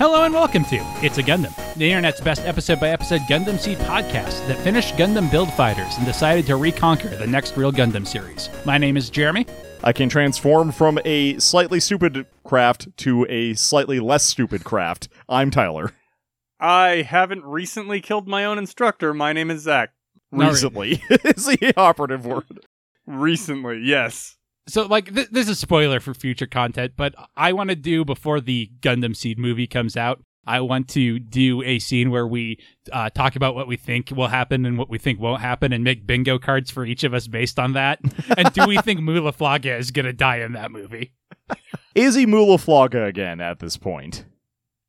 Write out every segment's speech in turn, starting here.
Hello and welcome to It's a Gundam, the internet's best episode by episode Gundam Seed podcast that finished Gundam Build Fighters and decided to reconquer the next real Gundam series. My name is Jeremy. I can transform from a slightly stupid craft to a slightly less stupid craft. I'm Tyler. I haven't recently killed my own instructor. My name is Zach. Not Recently is the operative word. Recently, yes. So, like, th- this is a spoiler for future content, but I want to do before the Gundam Seed movie comes out. I want to do a scene where we uh, talk about what we think will happen and what we think won't happen, and make bingo cards for each of us based on that. and do we think Mu La Flaga is gonna die in that movie? Is he Mu La Flaga again at this point?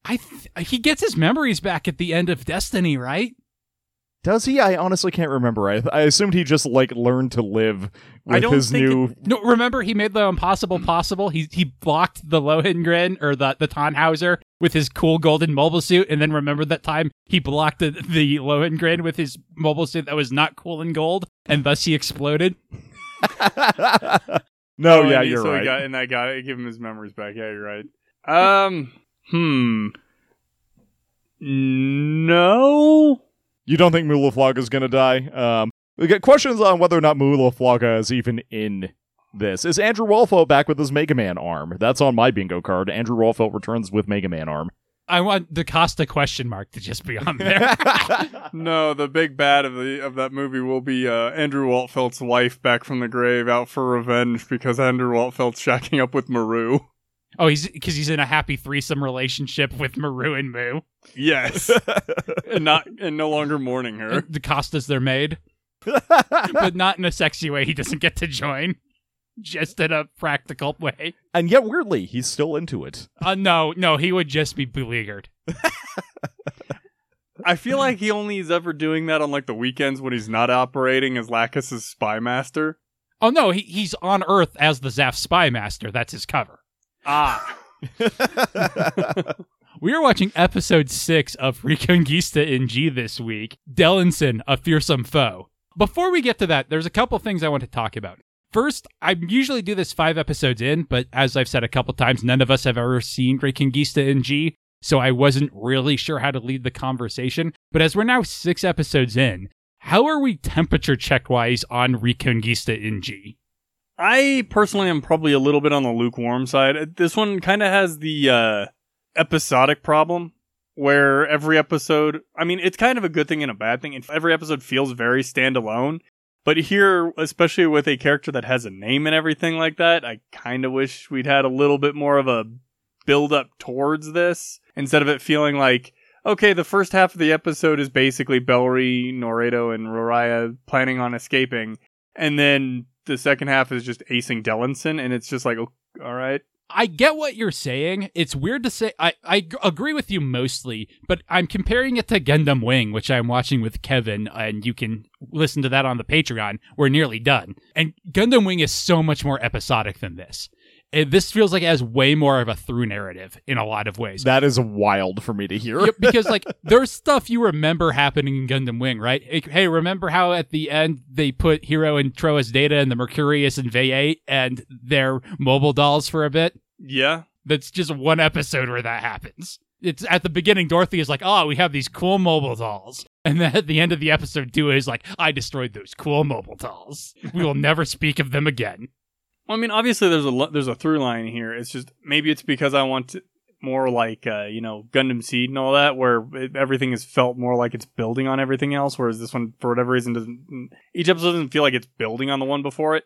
I th- he gets his memories back at the end of Destiny, right? Does he? I honestly can't remember. I, I assumed he just like learned to live I with don't his think new. No, remember he made the impossible possible. He he blocked the Lohengrin or the the Tannhauser with his cool golden mobile suit, and then remember that time he blocked the, the Lohengrin with his mobile suit that was not cool in gold, and thus he exploded. no, Oh, yeah, and you're so right. Got, and I got it. Give him his memories back. Yeah, you're right. Um, hmm. No. You don't think Mu La Flaga is gonna die? Um, we get questions on whether or not Mu La Flaga is even in this. Is Andrew Waltfeld back with his Mega Man arm? That's on my bingo card. Andrew Waltfeld returns with Mega Man arm. I want the Costa question mark to just be on there. No, the big bad of the of that movie will be uh, Andrew Waltfeld's wife back from the grave, out for revenge because Andrew Waltfeld's shacking up with Murrue. Oh, he's because he's in a happy threesome relationship with Murrue and Mu. Yes, and not and no longer mourning her. The Costas they're made, but not in a sexy way. He doesn't get to join, just in a practical way. and yet, weirdly, he's still into it. Uh, no, no, he would just be beleaguered. I feel like he only is ever doing that on like the weekends when he's not operating as Lacus's spy master. Oh no, he, he's on Earth as the ZAFT Spy Master. That's his cover. Ah, We are watching episode six of Reconguista in G this week. Dellinson, a fearsome foe. Before we get to that, there's a couple things I want to talk about. First, I usually do this five episodes in, but as I've said a couple times, none of us have ever seen Reconguista in G, so I wasn't really sure how to lead the conversation. But as we're now six episodes in, how are we temperature check wise on Reconguista in G? I personally am probably a little bit on the lukewarm side. This one kind of has the uh, episodic problem where every episode, I mean, it's kind of a good thing and a bad thing. Every episode feels very standalone. But here, especially with a character that has a name and everything like that, I kind of wish we'd had a little bit more of a build up towards this instead of it feeling like, okay, the first half of the episode is basically Bellry, Noredo, and Roraya planning on escaping. And then the second half is just acing Dellinson, and it's just like, all right. I get what you're saying. It's weird to say. I, I agree with you mostly, but I'm comparing it to Gundam Wing, which I'm watching with Kevin, and you can listen to that on the Patreon. We're nearly done. And Gundam Wing is so much more episodic than this. It, this feels like it has way more of a through narrative in a lot of ways. That is wild for me to hear. Yep, because like there's stuff you remember happening in Gundam Wing, right? Hey, Hey, remember how at the end they put Heero and Troas Data and the Mercurius and Vayeate and their mobile dolls for a bit? Yeah. That's just one episode where that happens. It's at the beginning. Dorothy is like, "Oh, we have these cool mobile dolls," and then at the end of the episode, Duo is like, "I destroyed those cool mobile dolls. We will never speak of them again." Well, I mean, obviously there's a lo- there's a through line here. It's just maybe it's because I want to, more like uh, you know Gundam Seed and all that, where it, everything is felt more like it's building on everything else. Whereas this one, for whatever reason, doesn't. Each episode doesn't feel like it's building on the one before it.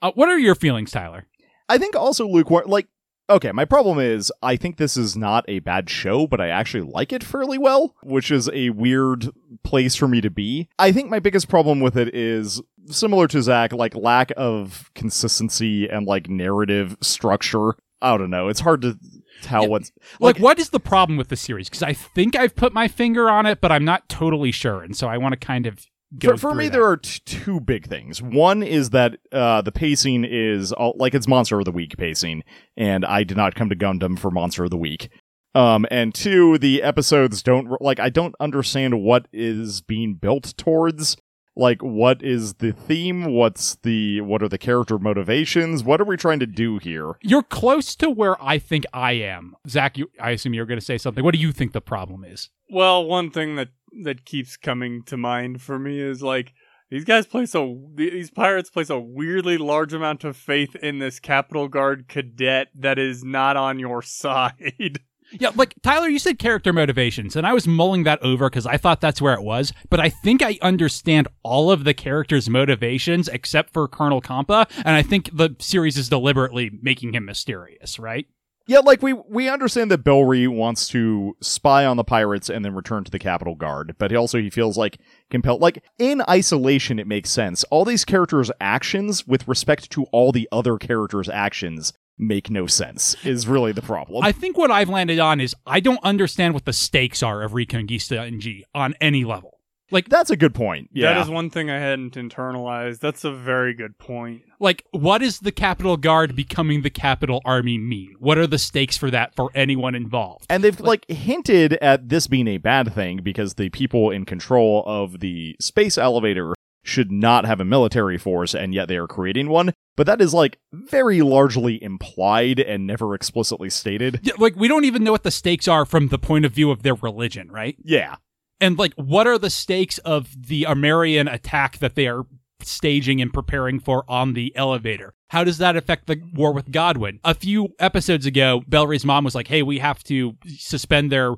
Uh, what are your feelings, Tyler? I think also lukewarm. Like, okay, my problem is I think this is not a bad show, but I actually like it fairly well, which is a weird place for me to be. I think my biggest problem with it is similar to Zach, like lack of consistency and like narrative structure. I don't know. It's hard to tell Yeah. what's Like, like. what is the problem with the series? Because I think I've put my finger on it, but I'm not totally sure, and so I want to kind of go for, for me, that. there are t- two big things. One is that uh, the pacing is all, like it's Monster of the Week pacing, and I did not come to Gundam for Monster of the Week. Um, and two, the episodes don't like I don't understand what is being built towards. Like, what is the theme? What's the what are the character motivations? What are we trying to do here? You're close to where I think I am. Zach, you, I assume you're going to say something. What do you think the problem is? Well, one thing that that keeps coming to mind for me is like these guys place a these pirates place a weirdly large amount of faith in this Capital Guard cadet that is not on your side. Yeah, like Tyler, you said character motivations, and I was mulling that over because I thought that's where it was. But I think I understand all of the characters' motivations except for Colonel Cumpa, and I think the series is deliberately making him mysterious, right? Yeah, like we we understand that Bellry wants to spy on the pirates and then return to the Capital Guard, but he also he feels like compelled like in isolation it makes sense. All these characters' actions with respect to all the other characters' actions make no sense is really the problem. I think what I've landed on is I don't understand what the stakes are of Reconguista and G on any level. Like That's a good point. Yeah. That is one thing I hadn't internalized. That's a very good point. like what is the Capital Guard becoming the Capital Army mean? What are the stakes for that for anyone involved? and they've like hinted at this being a bad thing because the people in control of the space elevator should not have a military force and yet they are creating one. But that is like very largely implied and never explicitly stated. Yeah, like we don't even know what the stakes are from the point of view of their religion, right? Yeah. And like what are the stakes of the Amerian attack that they are staging and preparing for on the elevator? How does that affect the war with Gondwan? A few episodes ago, Bellry's mom was like, "Hey, we have to suspend their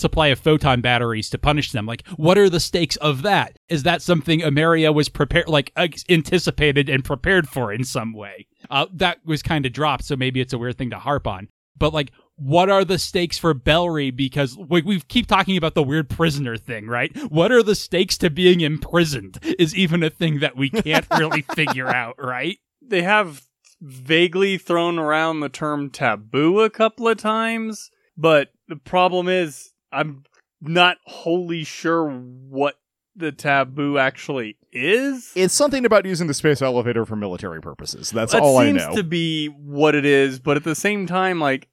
supply of photon batteries to punish them." Like, what are the stakes of that? Is that something Ameria was prepared, like anticipated and prepared for in some way? Uh, that was kind of dropped, so maybe it's a weird thing to harp on. But like, what are the stakes for Bellry? Because we, we keep talking about the weird prisoner thing, right? What are the stakes to being imprisoned? Is even a thing that we can't really figure out, right? They have vaguely thrown around the term taboo a couple of times, but the problem is I'm not wholly sure what the taboo actually is. It's something about using the space elevator for military purposes. That's that all I seems know. to be what it is, but at the same time, like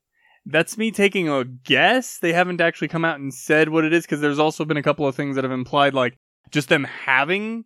that's me taking a guess. They haven't actually come out and said what it is because there's also been a couple of things that have implied like just them having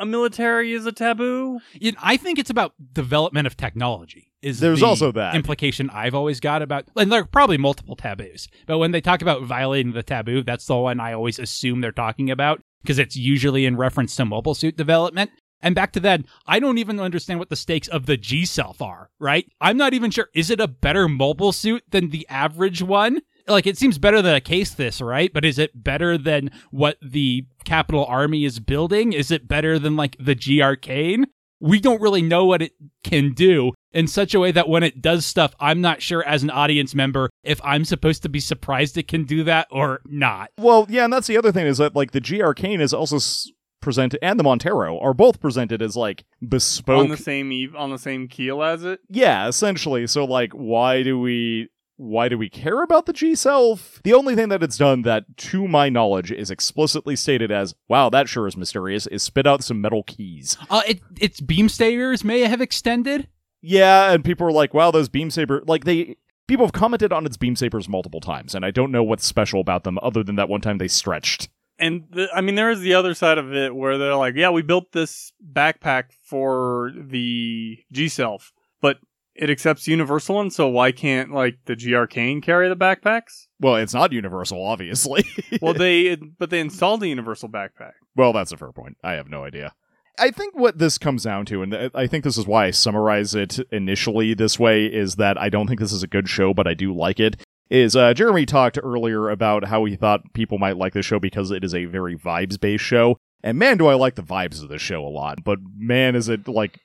a military is a taboo. You know, I think it's about development of technology. Is There's the also that. implication I've always got about, and there are probably multiple taboos. But when they talk about violating the taboo, that's the one I always assume they're talking about because it's usually in reference to mobile suit development. And back to that, I don't even understand what the stakes of the G Self are, right? I'm not even sure. Is it a better mobile suit than the average one? Like, it seems better than a Catsith, right? But is it better than what the Capital Army is building? Is it better than, like, the G Arcane? We don't really know what it can do in such a way that when it does stuff, I'm not sure as an audience member if I'm supposed to be surprised it can do that or not. Well, yeah, and that's the other thing is that like the G Arcane is also s- presented, and the Montero are both presented as like bespoke. on the same eve on the same keel as it. yeah, essentially. So like, why do we? Why do we care about the G Self? The only thing that it's done that, to my knowledge, is explicitly stated as, wow, that sure is mysterious, is spit out some metal keys. Uh, it, its beam stayers may have extended. Yeah, and people are like, wow, those beam saber like they people have commented on its beam sabers multiple times, and I don't know what's special about them other than that one time they stretched. And the, I mean, there is the other side of it where they're like, yeah, we built this backpack for the G Self, but it accepts Universal ones, so why can't like the G Arcane carry the backpacks? Well, it's not universal, obviously. Well, they but they installed the Universal backpack. well, that's a fair point. I have no idea. I think what this comes down to, and I- I think this is why I summarize it initially this way, is that I don't think this is a good show, but I do like it. Is uh, Jeremy talked earlier about how he thought people might like the show because it is a very vibes based show, and man, do I like the vibes of the show a lot. But man, is it like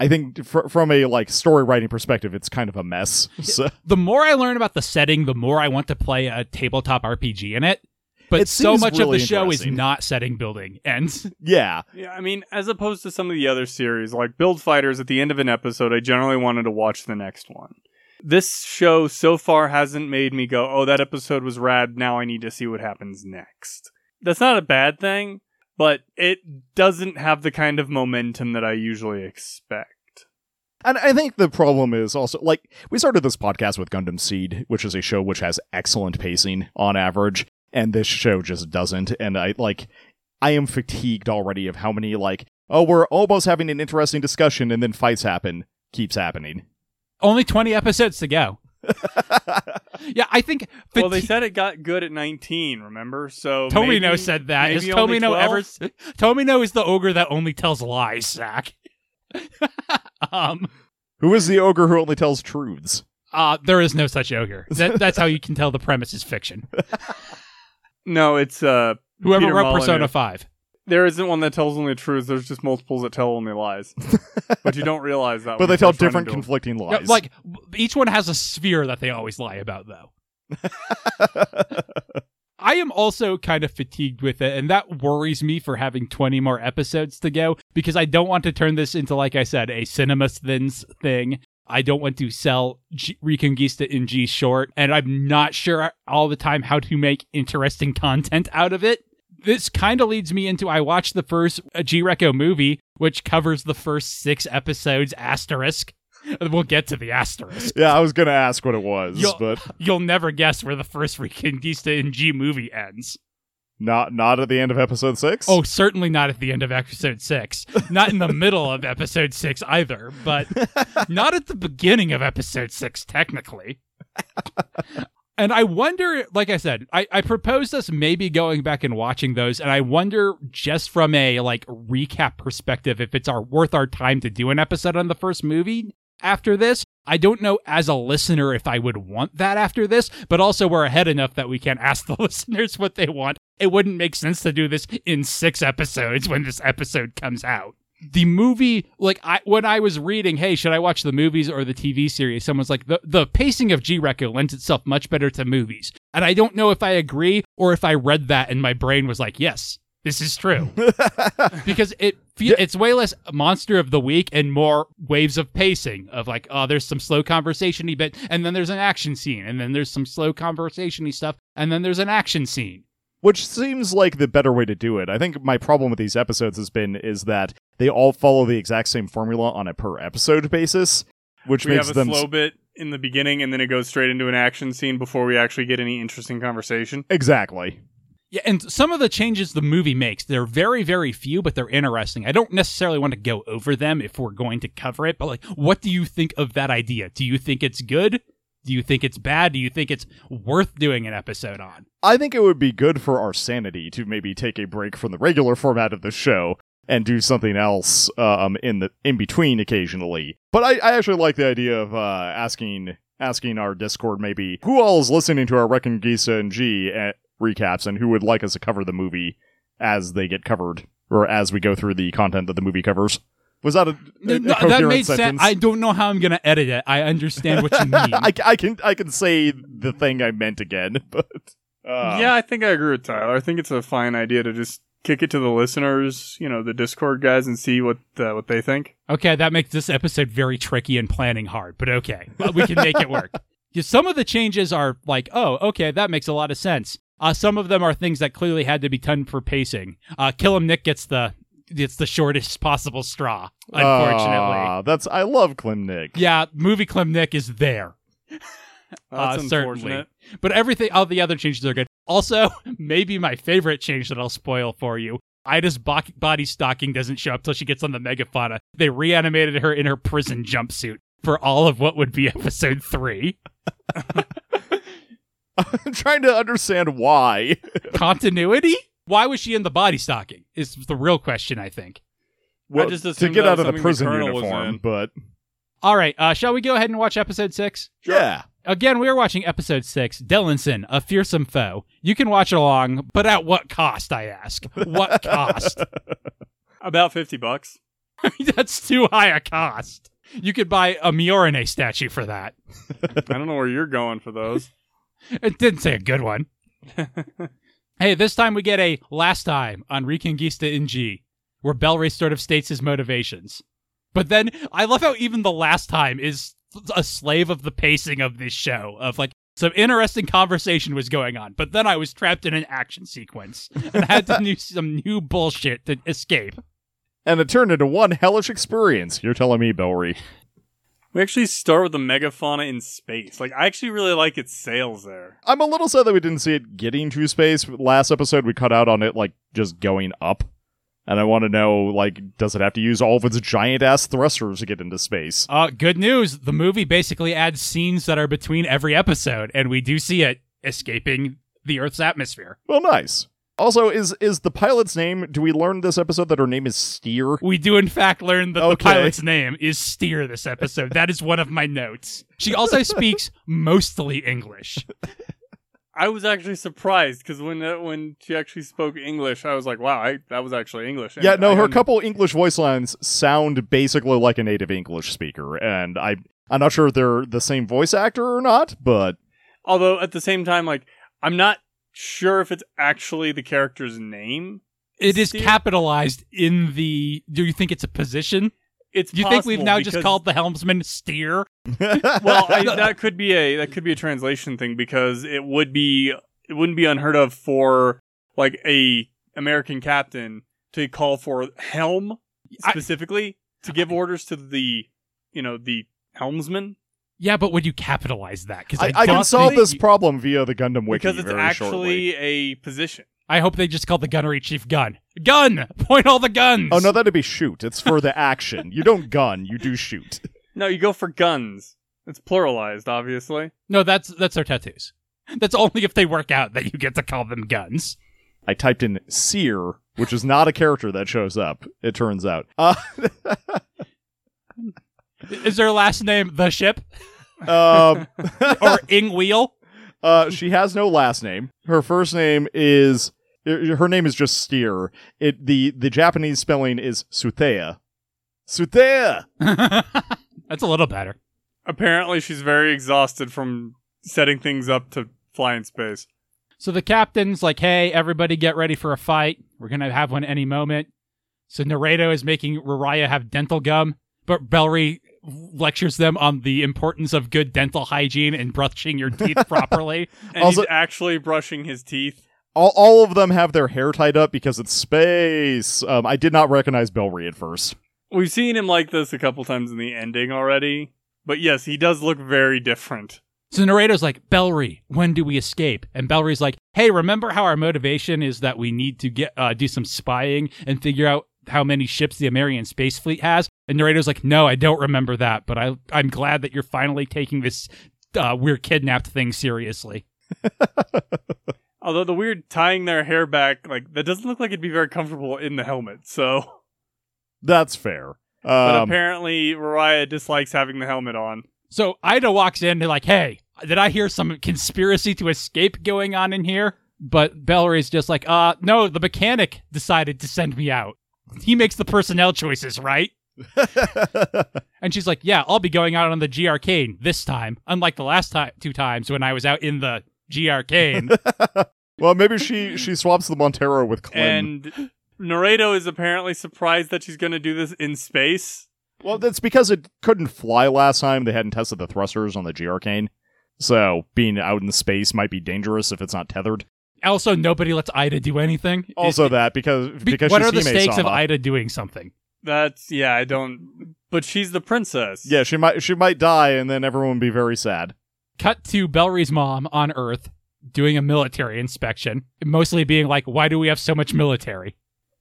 I think fr- from a like story writing perspective, it's kind of a mess. So The more I learn about the setting, the more I want to play a tabletop RPG in it. But It so much really of the show is not setting building. And yeah, Yeah, I mean, as opposed to some of the other series, like Build Fighters, at the end of an episode, I generally wanted to watch the next one. This show so far hasn't made me go, oh, that episode was rad, now I need to see what happens next. That's not a bad thing, but it doesn't have the kind of momentum that I usually expect. And I think the problem is also like we started this podcast with Gundam Seed, which is a show which has excellent pacing on average, and this show just doesn't. And I like I am fatigued already of how many like, oh, we're almost having an interesting discussion and then fights happen keeps happening. Only 20 episodes to go. Yeah, I think. well, they said it got good at 19. Remember? So Tomino maybe- said that. maybe Is Tomino 12? ever? Tomino is the ogre that only tells lies, Zach. um, Who is the ogre who only tells truths? uh, there is no such ogre. That, that's how you can tell the premise is fiction. No, it's uh. Whoever Peter wrote Molyneux. Persona 5. There isn't one that tells only truths. There's just multiples that tell only lies. but you don't realize that. But they tell different into 'em. conflicting Yeah, lies. like, each one has a sphere that they always lie about, though. I am also kind of fatigued with it, and that worries me for having 20 more episodes to go because I don't want to turn this into, like I said, a cinema thins thing. I don't want to sell G- Reconguista in G short, and I'm not sure all the time how to make interesting content out of it. This kind of leads me into I watched the first uh, G Reco movie, which covers the first six episodes, asterisk. We'll get to the asterisk. yeah, I was gonna ask what it was, Yo- but You'll never guess where the first Reconguista in G movie ends. not not at the end of episode six. Oh, certainly not at the end of episode six. Not in the middle of episode six either, but not at the beginning of episode six, technically. And I wonder, like I said, I, I proposed us maybe going back and watching those, and I wonder just from a like recap perspective if it's our worth our time to do an episode on the first movie after this. I don't know as a listener if I would want that after this, but also we're ahead enough that we can ask the listeners what they want. It wouldn't make sense to do this in six episodes when this episode comes out the movie like I when I was reading, hey, should I watch the movies or the TV series? Someone's like the the pacing of G Reco lends itself much better to movies. And I don't know if I agree or if I read that and my brain was like, yes, this is true. because it fe- it's way less monster of the week and more waves of pacing of like, oh, there's some slow conversationy bit and then there's an action scene and then there's some slow conversationy stuff and then there's an action scene. Which seems like the better way to do it. I think my problem with these episodes has been is that they all follow the exact same formula on a per episode basis, which we makes have a them slow bit in the beginning, and then it goes straight into an action scene before we actually get any interesting conversation. exactly. Yeah, and some of the changes the movie makes, they're very, very few, but they're interesting. I don't necessarily want to go over them if we're going to cover it, but like, what do you think of that idea? Do you think it's good? Do you think it's bad? Do you think it's worth doing an episode on? I think it would be good for our sanity to maybe take a break from the regular format of the show and do something else um, in the in between occasionally. But I, I actually like the idea of uh, asking asking our Discord maybe who all is listening to our Reconguista and G uh, recaps and who would like us to cover the movie as they get covered or as we go through the content that the movie covers. Was that a, a- a No, that coherent made sentence? sense. I don't know how I'm going to edit it. I understand what you mean. I, I can I can say the thing I meant again, but uh, yeah, I think I agree with Tyler. I think it's a fine idea to just kick it to the listeners, you know, the Discord guys, and see what uh, what they think. Okay, that makes this episode very tricky and planning hard, but okay. We can make it work. Yeah, Some of the changes are like, oh, okay, that makes a lot of sense. Uh, some of them are things that clearly had to be done for pacing. Uh, Kill 'em Nick gets the gets the shortest possible straw, unfortunately. Ah, that's I love Klimnik. yeah, movie Klim Nick is there. That's Uh, certainly. unfortunate. But everything, all the other changes are good. Also, maybe my favorite change that I'll spoil for you. Ida's bo- body stocking doesn't show up till she gets on the megafauna. They reanimated her in her prison jumpsuit for all of what would be episode three. I'm trying to understand why. Continuity? Why was she in the body stocking? Is the real question, I think. Well, just to get out of the something the prison uniform, but All right, uh, shall we go ahead and watch episode six? yeah. Again, we are watching episode six, Dellinson, a fearsome foe. You can watch along, but at what cost, I ask? What cost? About fifty bucks. That's too high a cost. You could buy a Miorine statue for that. I don't know where you're going for those. It didn't say a good one. Hey, this time we get a last time on Reconguista in G, where Belray sort of states his motivations. But then I love how even the last time is a slave of the pacing of this show, of like some interesting conversation was going on, but then I was trapped in an action sequence and had to do some new bullshit to escape. And it turned into one hellish experience. You're telling me, Belry. We actually start with the megafauna in space. Like I actually really like its sails there. I'm a little sad that we didn't see it getting to space. Last episode, we cut out on it like just going up. And I want to know, like, does it have to use all of its giant ass thrusters to get into space? Uh, good news. The movie basically adds scenes that are between every episode, and we do see it escaping the Earth's atmosphere. Well, nice. Also, is is the pilot's name? Do we learn this episode that her name is Steer? We do, in fact, learn that the pilot's name is Steer this episode. that is one of my notes. She also speaks mostly English. I was actually surprised because when uh, when she actually spoke English, I was like, "Wow, I, that was actually English." And Yeah, no, I her hadn't- couple English voice lines sound basically like a native English speaker, and I I'm not sure if they're the same voice actor or not, but Although at the same time, like, I'm not sure if it's actually the character's name. It is Steer? capitalized in the. Do you think it's a position? It's Do you think we've now just called the helmsman Steer? well, I, that could be a that could be a translation thing because it would be it wouldn't be unheard of for like a American captain to call for helm I- specifically to give orders to the you know the helmsman Yeah, but would you capitalize that? Because I, I, I can solve this you- problem via the Gundam wiki because it's very actually shortly. a position. I hope they just called the gunnery chief gun. Gun! Point all the guns! Oh no, that'd be shoot. It's for the action. You don't gun, you do shoot. No, you go for guns. It's pluralized, obviously. No, that's that's their tattoos. That's only if they work out that you get to call them guns. I typed in Seer, which is not a character that shows up. It turns out. Uh, Is their last name the ship um, or Ing Wheel? uh, she has no last name. Her first name is her name is just Steer. It the the Japanese spelling is Suthea. Suthea. that's a little better. Apparently, she's very exhausted from setting things up to fly in space. So the captain's like, "Hey, everybody, get ready for a fight. We're gonna have one any moment." So Naredo is making Rariah have dental gum, but Bellry lectures them on the importance of good dental hygiene and brushing your teeth properly. And Also- he's actually brushing his teeth. All, all of them have their hair tied up because it's space. Um, I did not recognize Bellry at first. We've seen him like this a couple times in the ending already. But yes, he does look very different. So Naredo's like, Bellry, when do we escape? And Bellry's like, Hey, remember how our motivation is that we need to get uh, do some spying and figure out how many ships the American space fleet has? And Naredo's like, No, I don't remember that, but I I'm glad that you're finally taking this uh, we're kidnapped thing seriously. Although the weird tying their hair back, like that doesn't look like it'd be very comfortable in the helmet. So, That's fair. but Um, apparently Mariah dislikes having the helmet on. So Ida walks in and like, Hey, did I hear some conspiracy to escape going on in here? But Bellary's just like, uh, no, the mechanic decided to send me out. He makes the personnel choices, right? And she's like, "Yeah, I'll be going out on the G Arcane this time, unlike the last time two times when I was out in the G Arcane." well, maybe she she swaps the Montero with Clem. And Naredo is apparently surprised that she's going to do this in space. well, that's because it couldn't fly last time. They hadn't tested the thrusters on the G Arcane. So being out in space might be dangerous if it's not tethered. Also, nobody lets Ida do anything. Also, It- that because be- because what she's are the stakes of Ida doing something? That's yeah, I don't. But she's the princess. Yeah, she might she might die, and then everyone would be very sad. Cut to Bellry's mom on Earth doing a military inspection, mostly being like, "Why do we have so much military?"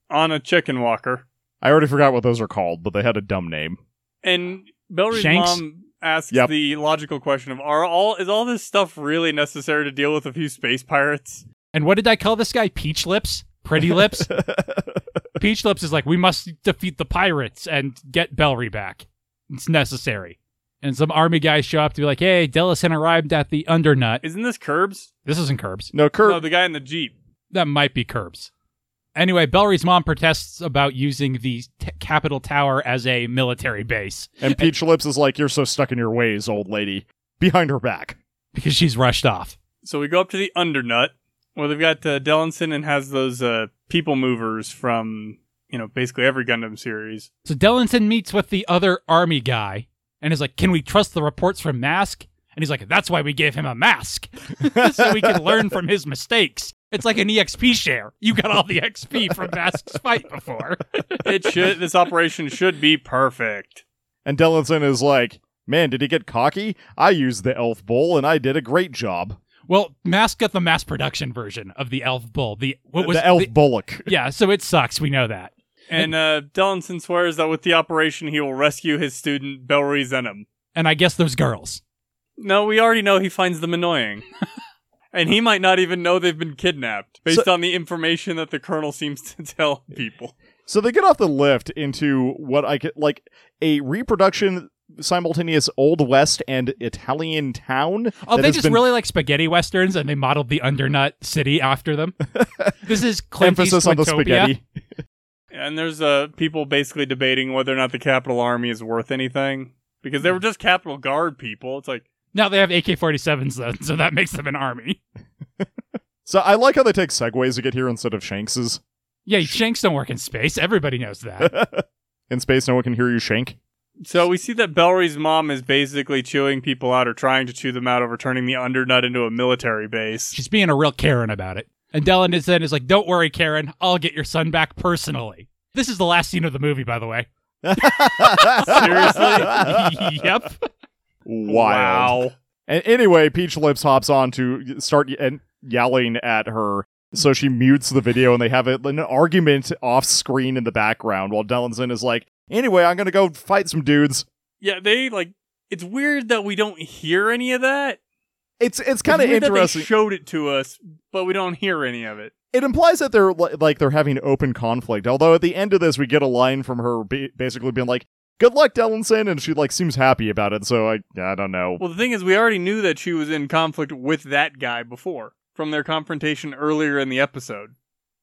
on a chicken walker. I already forgot what those are called, but they had a dumb name. And Bellry's Shanks? mom asks Yep. the logical question of are all is all this stuff really necessary to deal with a few space pirates? And what did I call this guy? Peach Lips, Pretty Lips. Peach Lips is like, "We must defeat the pirates and get Bellry back. It's necessary." And some army guys show up to be like, "Hey, Dellinson arrived at the Undernut." Isn't this Curbs? This isn't Curbs. no, Kurt. No, the guy in the jeep. That might be Curbs. Anyway, Bellry's mom protests about using the t- Capital Tower as a military base and Peach Lips is like, "You're so stuck in your ways, old lady." Behind her back. because she's rushed off. So we go up to the Undernut where they've got uh, Dellinson and has those uh, people movers from you know basically every Gundam series. So Dellinson meets with the other army guy and is like, "Can we trust the reports from Mask?" And he's like, "That's why we gave him a mask, so we can learn from his mistakes." It's like an EXP share. You got all the XP from Mask's fight before. It should this operation should be perfect. And Dellinson is like, Man, did he get cocky? I used the elf bowl and I did a great job. Well, Mask got the mass production version of the Elf Bull. The what was the elf the- bullock. yeah, so it sucks. We know that. And uh, Dellinson swears that with the operation, he will rescue his student, Belry Zenom. And I guess those girls. No, we already know he finds them annoying. and he might not even know they've been kidnapped, based So- on the information that the colonel seems to tell people. So they get off the lift into what I get like a reproduction simultaneous Old West and Italian town. Oh, they just been really like spaghetti westerns, and they modeled the Undernut city after them. this is Clint emphasis on the spaghetti. And there's uh, people basically debating whether or not the Capital Army is worth anything. Because they were just Capital Guard people. It's like, Now they have AK-47s though, so that makes them an army. So I like how they take segways to get here instead of Shanks's. Yeah, Shanks don't work in space. Everybody knows that. In space, no one can hear you shank. So we see that Belry's mom is basically chewing people out or trying to chew them out over turning the Undernut into a military base. She's being a real Karen about it. And Dylan is then is like, "Don't worry, Karen. I'll get your son back personally." This is the last scene of the movie, by the way. Seriously? yep. Wild. Wow. And anyway, Peach Lips hops on to start and yelling at her. So she mutes the video and they have an argument off screen in the background while Dellinson is like, anyway, I'm going to go fight some dudes. Yeah, they like. It's weird that we don't hear any of that. It's it's kind of interesting. They showed it to us, but we don't hear any of it. it implies that they're like they're having open conflict. Although at the end of this, we get a line from her basically being like, "Good luck, Dellinson," and she like seems happy about it. So I I don't know. Well, the thing is, we already knew that she was in conflict with that guy before from their confrontation earlier in the episode.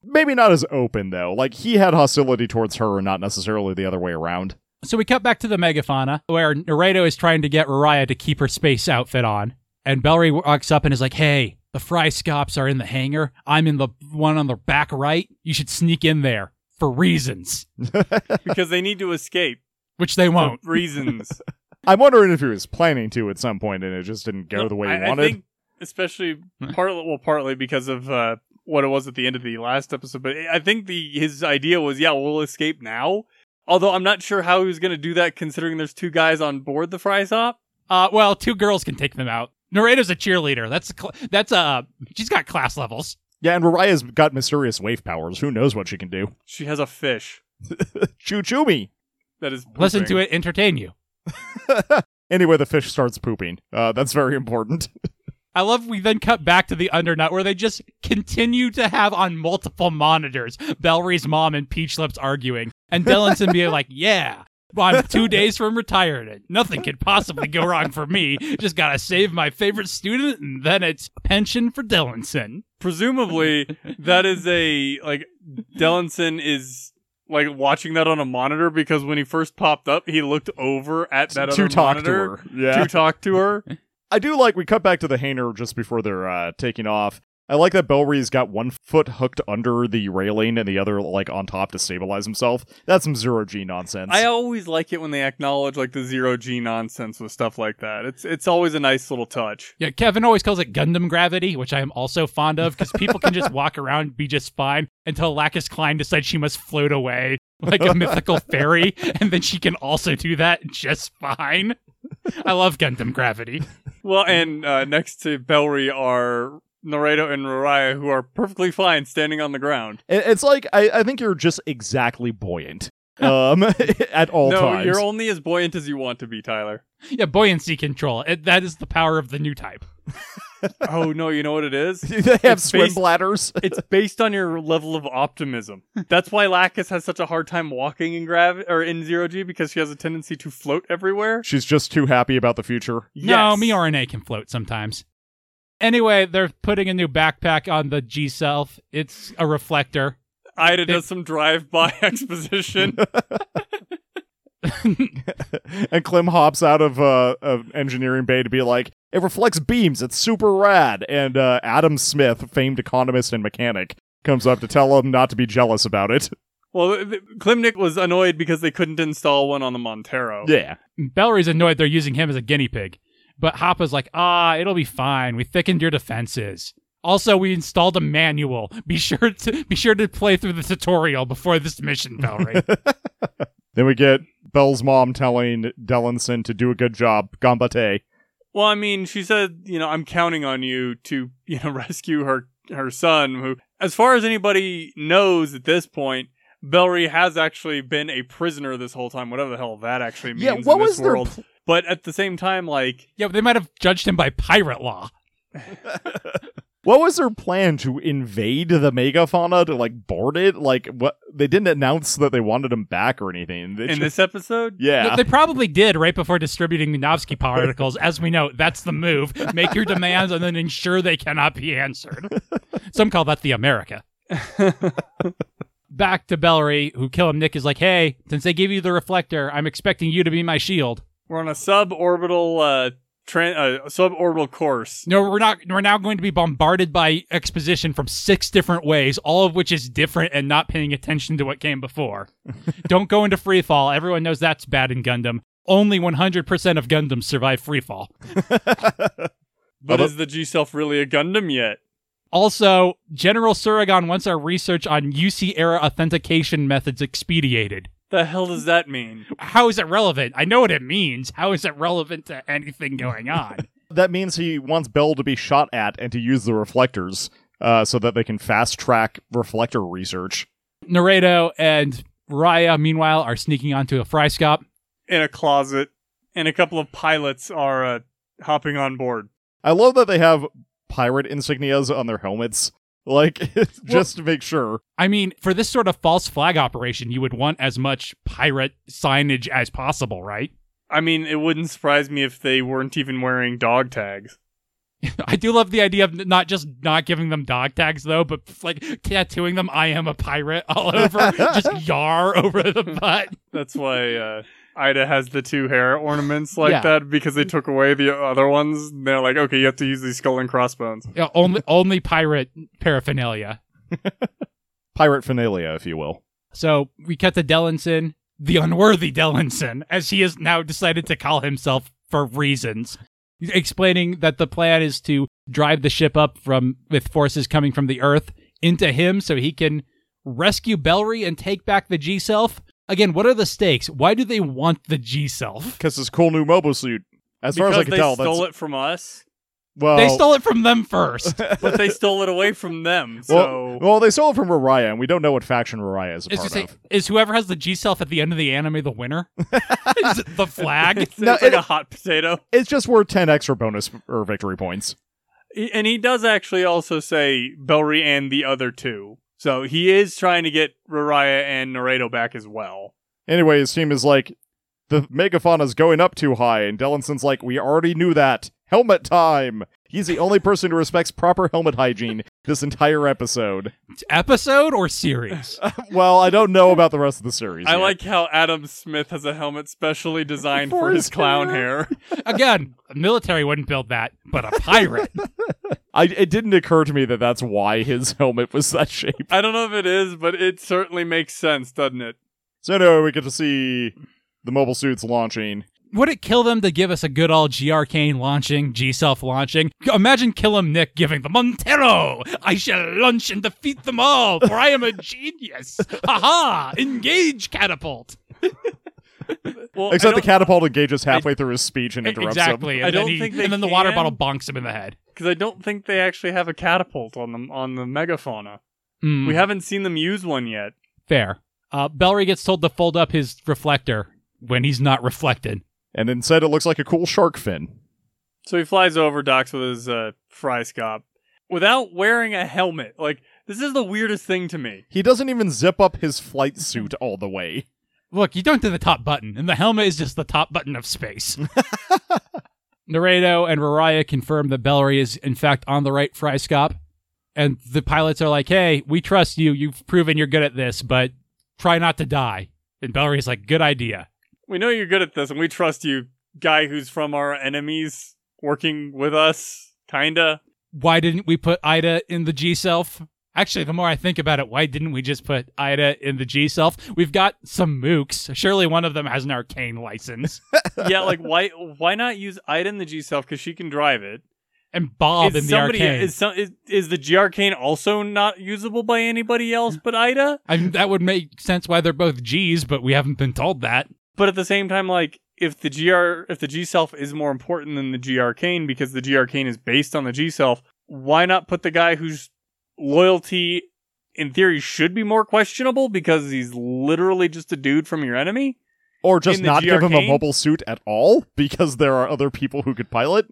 Maybe not as open though. Like he had hostility towards her, and not necessarily the other way around. So we cut back to the megafauna where Naredo is trying to get Rariah to keep her space outfit on. And Bellry walks up and is like, hey, the fry scops are in the hangar. I'm in the one on the back right. You should sneak in there for reasons, because they need to escape. which they won't. reasons. I'm wondering if he was planning to at some point, and it just didn't go No, the way he I, wanted. I think, especially partly, well, partly because of uh, what it was at the end of the last episode. But I think the his idea was, yeah, we'll escape now. Although I'm not sure how he was going to do that, considering there's two guys on board the fry stop. Uh, well, two girls can take them out. Naredo's a cheerleader. That's a cl- that's uh she's got class levels. Yeah, and Mariah's got mysterious wave powers. Who knows what she can do? She has a fish Choo choo me. that is Listen to it, entertain you. anyway, the fish starts pooping. Uh, that's very important. I love we then cut back to the undernut where they just continue to have on multiple monitors Bellry's mom and Peach Lips arguing. And Dillinson being like, yeah, well, I'm two days from retirement. Nothing could possibly go wrong for me. Just gotta save my favorite student, and then it's pension for Dillinson. Presumably, that is a like Dellinson is like watching that on a monitor because when he first popped up, he looked over at that to other talk monitor to her. Yeah. to talk to her. I do like we cut back to the hangar just before they're uh, taking off. I like that Belry's got one foot hooked under the railing and the other like on top to stabilize himself. That's some zero G nonsense. I always like it when they acknowledge like the zero G nonsense with stuff like that. It's it's always a nice little touch. Yeah, Kevin always calls it Gundam gravity, which I am also fond of because people can just walk around be just fine until Lacus Clyne decides she must float away like a mythical fairy, and then she can also do that just fine. I love Gundam gravity. Well, and uh, next to Belry are Naredo and Rariah, who are perfectly fine standing on the ground. It- It's like I, I think you're just exactly buoyant. Um, at all no, times. you're only as buoyant as you want to be, Tyler. Yeah, buoyancy control. It, that is the power of the new type. Oh no, you know what it is? they have It's swim based- bladders. it's based on your level of optimism. That's why Lacus has such a hard time walking in grav or in zero G because she has a tendency to float everywhere. She's just too happy about the future. No, me RNA can float sometimes. Anyway, they're putting a new backpack on the G Self. It's a reflector. Ida does some drive-by exposition. and Clem hops out of uh of engineering bay to be like, it reflects beams. It's super rad. And uh, Adam Smith, famed economist and mechanic, comes up to tell him not to be jealous about it. well, th- th- Klimnik was annoyed because they couldn't install one on the Montero. Yeah. Bellery's annoyed they're using him as a guinea pig. But Hoppa's like, ah, it'll be fine. We thickened your defenses. Also, we installed a manual. Be sure to be sure to play through the tutorial before this mission, Bellery. Then we get Bell's mom telling Dellinson to do a good job. Gambate. Well, I mean, she said, you know, I'm counting on you to, you know, rescue her her son, who, as far as anybody knows at this point, Bellry has actually been a prisoner this whole time, whatever the hell that actually means Yeah, what in was this their world. pl- but at the same time, like, Yeah, but they might have judged him by pirate law. What was their plan to invade the megafauna to like board it? Like what? They didn't announce that they wanted him back or anything. They in just- this episode, yeah, They probably did right before distributing Minovsky particles. As we know, that's the move. Make your demands and then ensure they cannot be answered. Some call that the America. Back to Bellry, who Kill him Nick is like, hey, since they gave you the reflector, I'm expecting you to be my shield. we're on a suborbital, uh, tran uh, suborbital course. No, we're not. We're now going to be bombarded by exposition from six different ways, all of which is different and not paying attention to what came before. Don't go into free fall. Everyone knows that's bad in Gundam. Only 100% of Gundams survive free fall. But is the G Self really a Gundam yet? Also, General Suragon wants our research on UC era authentication methods expedited. The hell does that mean? How is it relevant? I know what it means. How is it relevant to anything going on? that means he wants Bell to be shot at and to use the reflectors uh, so that they can fast track reflector research. Naredo and Raya, meanwhile, are sneaking onto a fryscop. In a closet, and a couple of pilots are uh, hopping on board. I love that they have pirate insignias on their helmets, like just to make sure. I mean, for this sort of false flag operation, you would want as much pirate signage as possible, right? I mean, it wouldn't surprise me if they weren't even wearing dog tags. I do love the idea of not just not giving them dog tags though, but like tattooing them "I am a pirate" all over, just "Yar" over the butt. That's why uh, Ida has the two hair ornaments like Yeah. that because they took away the other ones. They're like, okay, you have to use these skull and crossbones. Yeah, only only pirate paraphernalia. Pirate finalia, if you will. So we cut to Dellinson, the unworthy Dellinson, as he has now decided to call himself for reasons, explaining that the plan is to drive the ship up from with forces coming from the Earth into him, so he can rescue Bellry and take back the G Self. Again, what are the stakes? Why do they want the G Self? Because this cool new mobile suit. As far because as I can tell, they stole that's it from us, well. They stole it from them first. but they stole it away from them. well, So well, they stole it from Rariah, and we don't know what faction Rariah is a Is, part say, of. is whoever has the G Self at the end of the anime the winner? is it the flag? it's, No, it's like it- a hot potato. It's just worth ten extra bonus or victory points. And he does actually also say Bellry and the other two. So he is trying to get Rariah and Naredo back as well. Anyway, his team is like, the megafauna's going up too high, and Dellinson's like, we already knew that. Helmet time! He's the only person who respects proper helmet hygiene this entire episode. Episode or series? well, I don't know about the rest of the series. I yet. like how Adam Smith has a helmet specially designed For for, his his clown hair. hair. Again, a military wouldn't build that, but a pirate. I, it didn't occur to me that that's why his helmet was that shape. I don't know if it is, but it certainly makes sense, doesn't it? So anyway, we get to see the mobile suits launching. Would it kill them to give us a good old G Arcane launching, G Self launching? Imagine Killam Nick giving the Montero! I shall launch and defeat them all, for I am a genius! Ha ha! Engage catapult! Well, Except the catapult engages halfway through his speech and interrupts exactly. him. And I then don't he- think they and then the water bottle bonks him in the head. because I don't think they actually have a catapult on them on the megafauna. Hmm, We haven't seen them use one yet. fair. Uh, Bellry gets told to fold up his reflector when he's not reflected. And instead, it looks like a cool shark fin. So he flies over, docks with his uh, fryscop without wearing a helmet. Like this is the weirdest thing to me. He doesn't even zip up his flight suit all the way. Look, you don't do the top button, and the helmet is just the top button of space. Naredo and Rariah confirm that Bellry is, in fact, on the right fry fryscop. And the pilots are like, hey, we trust you. You've proven you're good at this, but try not to die. And Bellry's like, good idea. We know you're good at this, and we trust you, guy who's from our enemies, working with us, kinda. Why didn't we put Ida in the G Self? Actually, the more I think about it, why didn't we just put Ida in the G Self? We've got some mooks. Surely one of them has an arcane license. yeah, like why why not use Ida in the G self because she can drive it? And Bob in is the somebody arcane. is, some, is is the G arcane also not usable by anybody else but Ida? I mean, that would make sense why they're both G's, but we haven't been told that. But at the same time, like if the GR if the G self is more important than the G arcane because the G arcane is based on the G self, why not put the guy whose loyalty in theory should be more questionable because he's literally just a dude from your enemy? Or just not give him a mobile suit at all because there are other people who could pilot?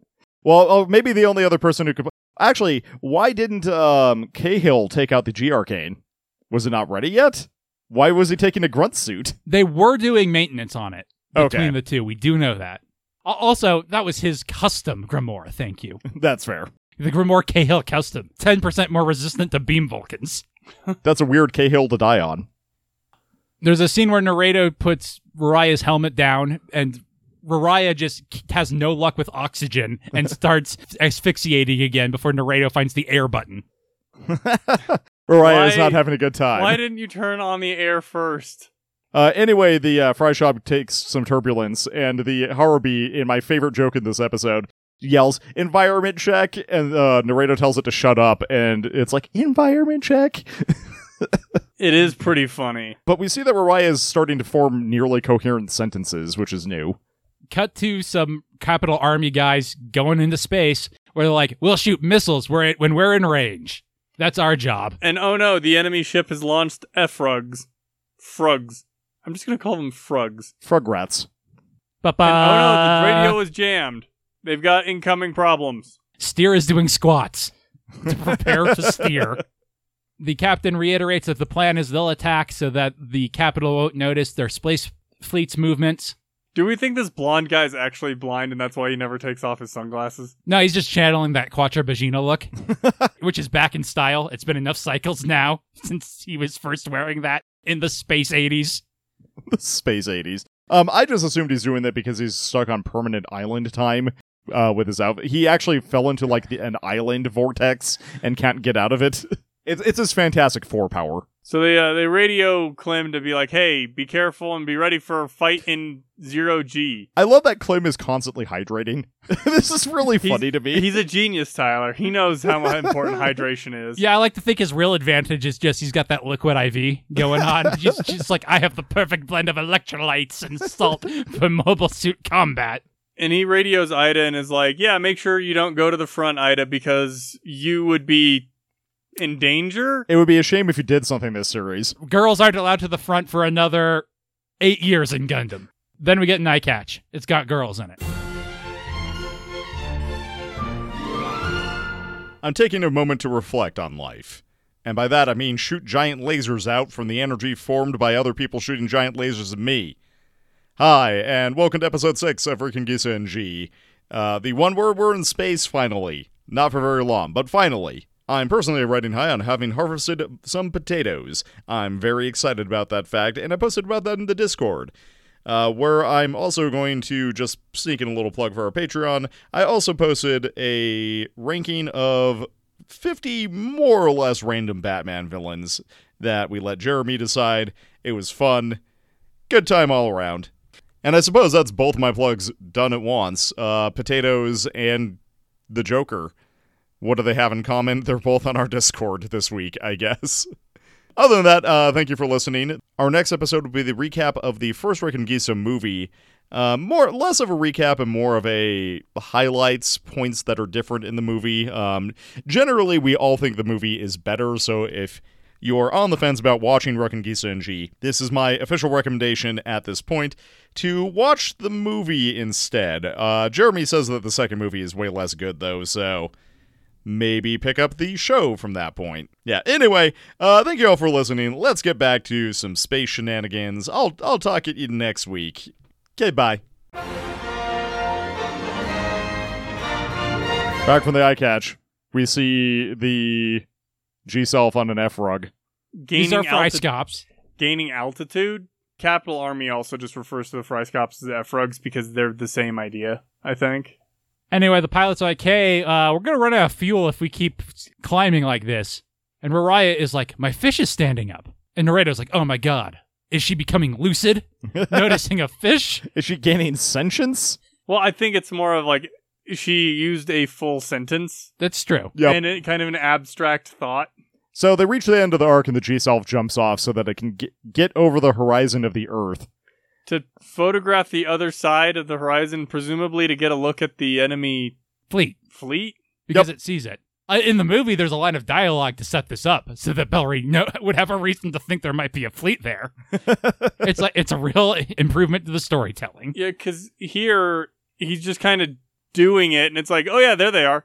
Well, oh, maybe the only other person who could. Actually, why didn't um, Cahill take out the G Arcane? Was it not ready yet? Why was he taking a grunt suit? They were doing maintenance on it between Okay. the two. We do know that. Also, that was his custom Grimoire. Thank you. That's fair. The Grimoire Cahill custom, ten percent more resistant to beam Vulcans. That's a weird Cahill to die on. There's a scene where Naredo puts Raria's helmet down, and Raria just has no luck with oxygen and starts asphyxiating again before Naredo finds the air button. Mariah is not having a good time. Why didn't you turn on the air first? Uh, anyway, the uh, fry shop takes some turbulence, and the Harubi, in my favorite joke in this episode, yells "environment check," and uh, Naredo tells it to shut up, and it's like environment check. It is pretty funny. But we see that Mariah is starting to form nearly coherent sentences, which is new. Cut to some Capital Army guys going into space where they're like, "We'll shoot missiles when we're in range. That's our job." And oh no, the enemy ship has launched F-rugs. Frugs. I'm just gonna call them Frugs. Frugrats. Ba-ba. And oh no, the radio is jammed. They've got incoming problems. Steer is doing squats to prepare to steer. The captain reiterates that the plan is they'll attack so that the capital won't notice their space fleet's movements. Do we think this blonde guy's actually blind and that's why he never takes off his sunglasses? No, he's just channeling that Quattro Bajeena look, which is back in style. It's been enough cycles now since he was first wearing that in the space 80s. the space 80s. Um, I just assumed he's doing that because he's stuck on permanent island time uh, with his outfit. He actually fell into like the, an island vortex and can't get out of it. It's it's his Fantastic Four power. So they uh, they radio Klim to be like, "Hey, be careful and be ready for a fight in zero G." I love that Klim is constantly hydrating. this is really He's- funny to me. He's a genius, Tyler. He knows how important hydration is. Yeah, I like to think his real advantage is just he's got that liquid IV going on. he's just like, I have the perfect blend of electrolytes and salt for mobile suit combat. And he radios Ida and is like, "Yeah, make sure you don't go to the front, Ida, because you would be in danger." it would be a shame if you did something this series. Girls aren't allowed to the front for another eight years in Gundam. Then we get Night Catch. It's got girls in it. I'm taking a moment to reflect on life. And by that I mean shoot giant lasers out from the energy formed by other people shooting giant lasers at me. Hi, and welcome to episode 6 of Reconguista in G. Uh, the one where we're in space, finally. Not for very long, but finally. I'm personally riding high on having harvested some potatoes. I'm very excited about that fact, and I posted about that in the Discord. Uh, where I'm also going to just sneak in a little plug for our Patreon. I also posted a ranking of 50 more or less random Batman villains that we let Jeremy decide. It was fun. Good time all around. And I suppose that's both my plugs done at once. Uh, potatoes and the Joker. What do they have in common? They're both on our Discord this week, I guess. Other than that, uh, thank you for listening. Our next episode will be the recap of the first Reconguista movie. Uh, more, less of a recap and more of a highlights, points that are different in the movie. Um, generally, we all think the movie is better, so if you're on the fence about watching Reconguista in G, this is my official recommendation at this point to watch the movie instead. Uh, Jeremy says that the second movie is way less good, though, so maybe pick up the show from that point. Yeah, anyway, uh, thank you all for listening. Let's get back to some space shenanigans. I'll, I'll talk at you next week. Okay, bye. Back from the eye catch, we see the G Self on an F rug. Gaining, These are fry alti- scops. gaining altitude. Capital Army also just refers to the Fryscops as F-rugs because they're the same idea, I think. Anyway, the pilot's like, hey, uh, we're going to run out of fuel if we keep climbing like this. And Mariah is like, my fish is standing up. And Naredo's like, oh my god, is she becoming lucid? Noticing a fish? Is she gaining sentience? Well, I think it's more of like she used a full sentence That's true. Yeah. and it, kind of an abstract thought. So they reach the end of the arc and the G Self jumps off so that it can get, get over the horizon of the Earth. To photograph the other side of the horizon, presumably to get a look at the enemy Fleet, fleet. because it sees it. Uh, in the movie, there's a line of dialogue to set this up, so that Bellry no, would have a reason to think there might be a fleet there. it's like it's a real improvement to the storytelling. Yeah, because here he's just kind of doing it, and it's like, oh yeah, there they are.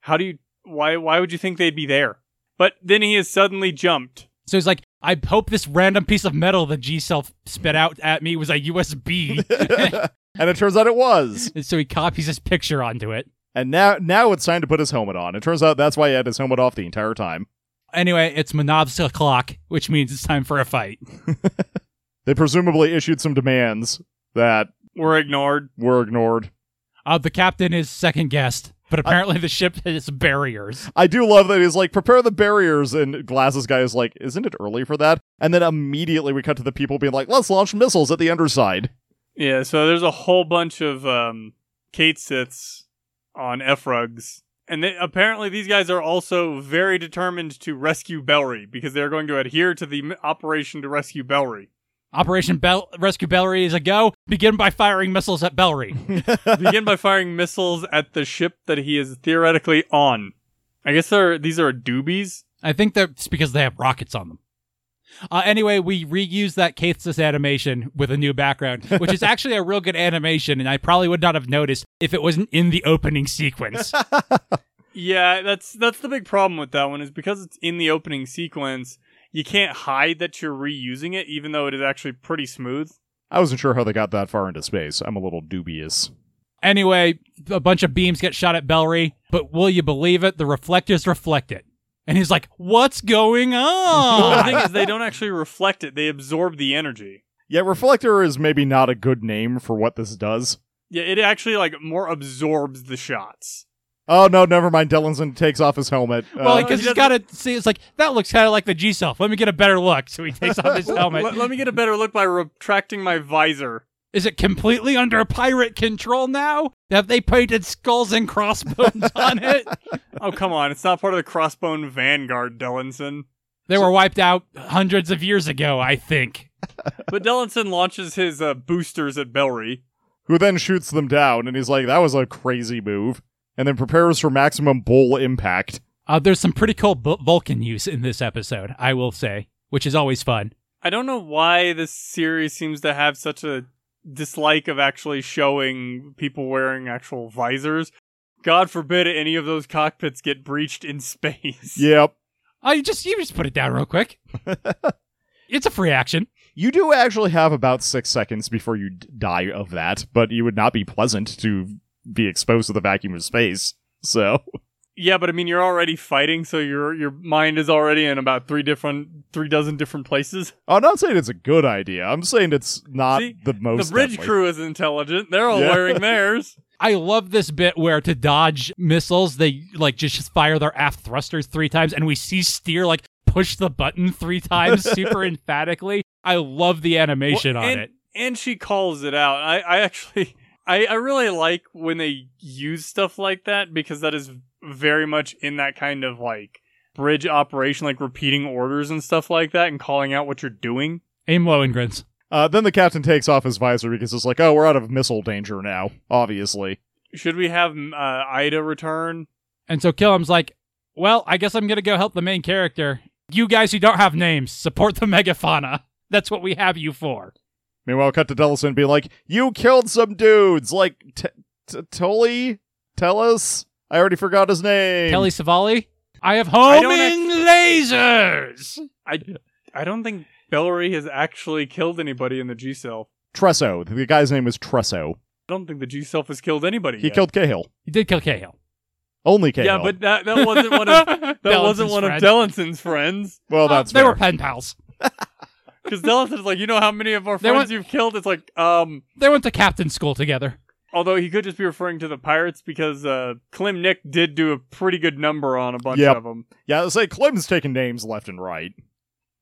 How do you? Why? Why would you think they'd be there? But then he has suddenly jumped. So he's like, I hope this random piece of metal that G Self spit out at me was a USB. and it turns out it was. And so he copies his picture onto it. And now now it's time to put his helmet on. It turns out that's why he had his helmet off the entire time. Anyway, it's Manov's clock, which means it's time for a fight. They presumably issued some demands that We're ignored. were ignored. Uh, the captain is second guessed, but apparently the ship has barriers. I do love that he's like, prepare the barriers, and Glasses guy is like, isn't it early for that? And then immediately we cut to the people being like, let's launch missiles at the underside. Yeah, so there's a whole bunch of um, Catsiths on F-Rugs. And they, apparently these guys are also very determined to rescue Bellry because they're going to adhere to the operation to rescue Bellry. Operation Bell- Rescue Bellry is a go. Begin by firing missiles at Bellry. Begin by firing missiles at the ship that he is theoretically on. I guess they're, these are doobies. I think that's because they have rockets on them. Uh, anyway, we reused that Catsith animation with a new background, which is actually a real good animation, and I probably would not have noticed if it wasn't in the opening sequence. Yeah, that's that's the big problem with that one is because it's in the opening sequence, you can't hide that you're reusing it, even though it is actually pretty smooth. I wasn't sure how they got that far into space. I'm a little dubious. anyway, a bunch of beams get shot at Bellry, but will you believe it? The reflectors reflect it. And he's like, What's going Well, the on? thing is, they don't actually reflect it; they absorb the energy. Yeah, reflector is maybe not a good name for what this does. Yeah, it actually like more absorbs the shots. Oh no, never mind. Dellinson takes off his helmet. well, Uh, because he he's got to see, it's like, that looks kind of like the G self. Let me get a better look. So he takes off his helmet. Let, let me get a better look by retracting my visor. Is it completely under pirate control now? Have they painted skulls and crossbones on it? Oh come on, it's not part of the Crossbone Vanguard, Dellinson. They were wiped out hundreds of years ago, I think. But Dellinson launches his uh, boosters at Bellry. who then shoots them down, and he's like, "That was a crazy move," and then prepares for maximum bull impact. Uh, there's some pretty cool bu- Vulcan use in this episode, I will say, which is always fun. I don't know why this series seems to have such a dislike of actually showing people wearing actual visors. God forbid any of those cockpits get breached in space. Yep. Oh, you just you just put it down real quick. it's a free action. You do actually have about six seconds before you d- die of that, but you would not be pleasant to be exposed to the vacuum of space. So, Yeah, but I mean, you're already fighting, so your your mind is already in about three different, three dozen different places. I'm not saying it's a good idea. I'm saying it's not See, the most. the bridge deadly. crew is intelligent; they're all Yeah. wearing theirs. I love this bit where to dodge missiles, they like just fire their aft thrusters three times, and we see Steer like push the button three times super emphatically. I love the animation Well, on and, it. and she calls it out. I, I actually, I, I really like when they use stuff like that because that is very much in that kind of like bridge operation, like repeating orders and stuff like that, and calling out what you're doing. Aim low and grins. Uh, then the captain takes off his visor because it's like, oh, we're out of missile danger now. Obviously. Should we have uh, Ida return? And so Killam's like, well, I guess I'm going to go help the main character. You guys who don't have names, support the megafauna. That's what we have you for. Meanwhile, cut to Dellinson being like, "You killed some dudes, like T- T- Tully, Tellus. I already forgot his name. Kelly Savali, I have I homing lasers. I, I don't think Bellry has actually killed anybody in the G Self. Tresso. The guy's name is Tresso. I don't think the G Self has killed anybody. He yet. killed Cahill. He did kill Cahill. Only Cahill. Yeah, but that, that wasn't one of that wasn't one friend. of Dellinson's friends. well, Uh, that's they fair. were pen pals. Because Dellinson's like, you know how many of our They friends went- you've killed? It's like, um, They went to captain school together. although he could just be referring to the pirates because uh, Klim Nick did do a pretty good number on a bunch Yep. of them. yeah, I say Klim's taking names left and right.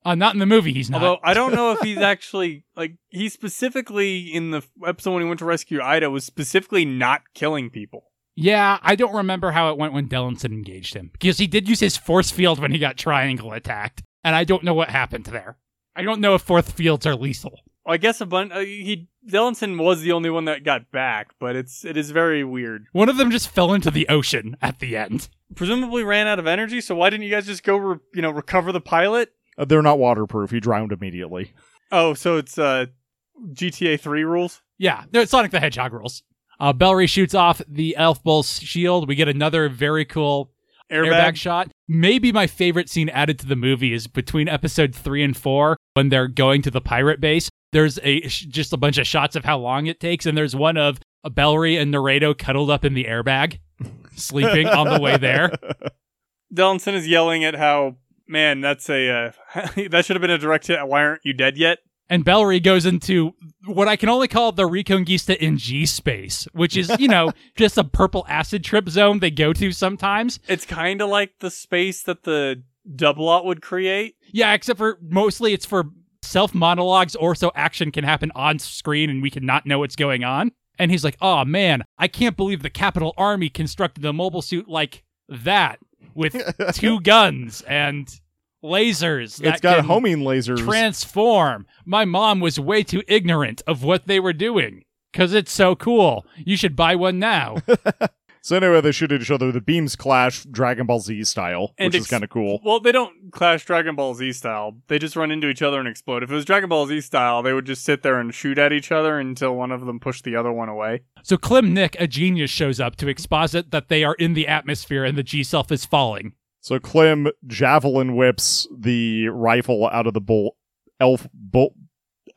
Uh, not in the movie. He's not. Although I don't know if he's actually like he specifically in the episode when he went to rescue Ida was specifically not killing people. yeah, I don't remember how it went when Dellinson engaged him because he did use his force field when he got triangle attacked, and I don't know what happened there. I don't know if fourth fields are lethal. I guess a bunch. Uh, he Dellinson was the only one that got back, but it's it is very weird. One of them just fell into the ocean at the end. Presumably ran out of energy. So why didn't you guys just go, re- you know, recover the pilot? Uh, they're not waterproof. He drowned immediately. Oh, so it's uh GTA three rules. Yeah, they're Sonic the Hedgehog rules. Uh, Bellry shoots off the Elf Bull's shield. We get another very cool Airbag. airbag shot. Maybe my favorite scene added to the movie is between episode three and four when they're going to the pirate base. There's a just a bunch of shots of how long it takes, and there's one of a Bellry and Naredo cuddled up in the airbag, sleeping on the way there. Dellinson is yelling at how man that's a uh, that should have been a direct hit. Why aren't you dead yet? And Bellry goes into what I can only call the Reconquista in G space, which is, you know, just a purple acid trip zone they go to sometimes. It's kind of like the space that the double would create. Yeah, except for mostly it's for self monologues or so action can happen on screen and we can not know what's going on. And he's like, oh man, I can't believe the Capital Army constructed a mobile suit like that with two guns and lasers. that it's got can homing lasers. Transform. My mom was way too ignorant of what they were doing. Cause it's so cool. You should buy one now. so anyway, they shoot at each other. The beams clash, Dragon Ball Z style, And which is kind of cool. Well, they don't clash Dragon Ball Z style. They just run into each other and explode. If it was Dragon Ball Z style, they would just sit there and shoot at each other until one of them pushed the other one away. so Klim Nick, a genius, shows up to exposit that they are in the atmosphere and the G self is falling. So Klim javelin whips the rifle out of the bull elf bull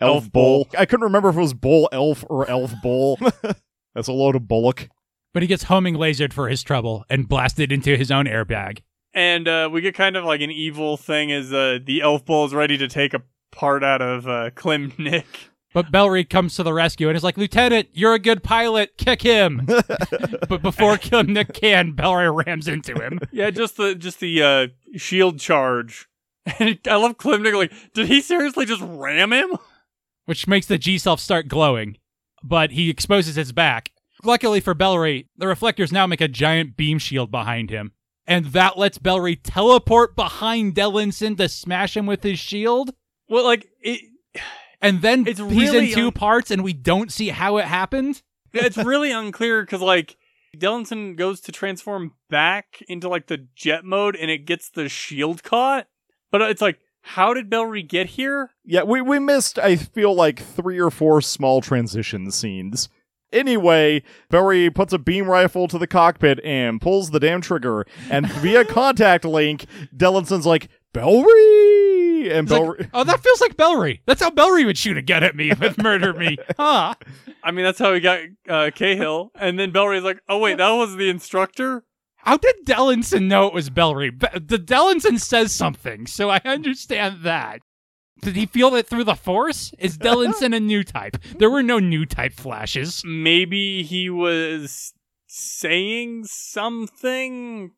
elf, Elf bull. bull. I couldn't remember if it was bull elf or elf bull. That's a load of bullock. But he gets homing lasered for his trouble and blasted into his own airbag. And uh, we get kind of like an evil thing as uh, the elf bull is ready to take a part out of uh, Klim Nick. But Bellry comes to the rescue and is like, Lieutenant, you're a good pilot. Kick him. but before Klim Nick can, Bellry rams into him. Yeah, just the just the uh, shield charge. And I love Klim Nick. Like, did he seriously just ram him? which makes the G self start glowing. But he exposes his back. Luckily for Bellry, the reflectors now make a giant beam shield behind him. And that lets Bellry teleport behind Dellinson to smash him with his shield. Well, like it. And then It's he's really in two un- parts and we don't see how it happened. it's really unclear because like Dellinson goes to transform back into like the jet mode and it gets the shield caught, but it's like, how did Bellry get here? Yeah, we, we missed, I feel like, three or four small transition scenes. Anyway, Barry puts a beam rifle to the cockpit and pulls the damn trigger. And via contact link, Dellinson's like, Bellry! And He's like, oh, that feels like Bellry. That's how Bellry would shoot a gun at me with murder me. Huh. I mean, that's how he got uh, Cahill, and then Bellry's like, "Oh wait, that was the instructor." How did Dellinson know it was Bellry? Be- the Dellinson says something, so I understand that. Did he feel it through the force? Is Dellinson a new type? There were no new type flashes. Maybe he was saying something.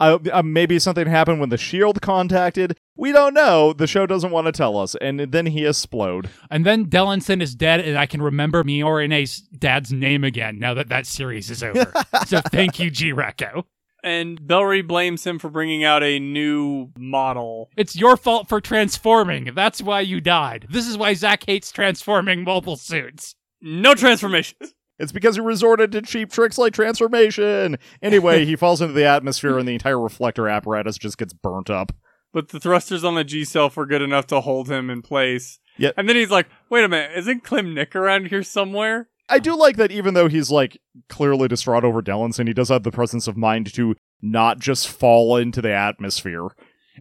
Uh, uh, maybe something happened when the shield contacted. We don't know. The show doesn't want to tell us. And then he explode. And then Dellinson is dead, and I can remember Miorine's dad's name again now that that series is over. so thank you, G-Reco. And Bellry blames him for bringing out a new model. It's your fault for transforming. That's why you died. This is why Zach hates transforming mobile suits. No transformations. It's because he resorted to cheap tricks like transformation. Anyway, he falls into the atmosphere and the entire reflector apparatus just gets burnt up. But the thrusters on the G self were good enough to hold him in place. Yeah. And then he's like, wait a minute, isn't Klim Nick around here somewhere? I do like that even though he's like clearly distraught over Dellinson, he does have the presence of mind to not just fall into the atmosphere.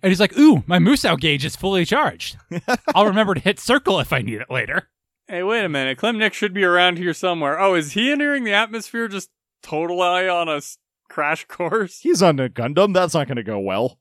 And he's like, ooh, my Musou gauge is fully charged. I'll remember to hit circle if I need it later. Hey, wait a minute. Klim Nick should be around here somewhere. Oh, is he entering the atmosphere just totally on a s- crash course? He's on a Gundam. That's not going to go well.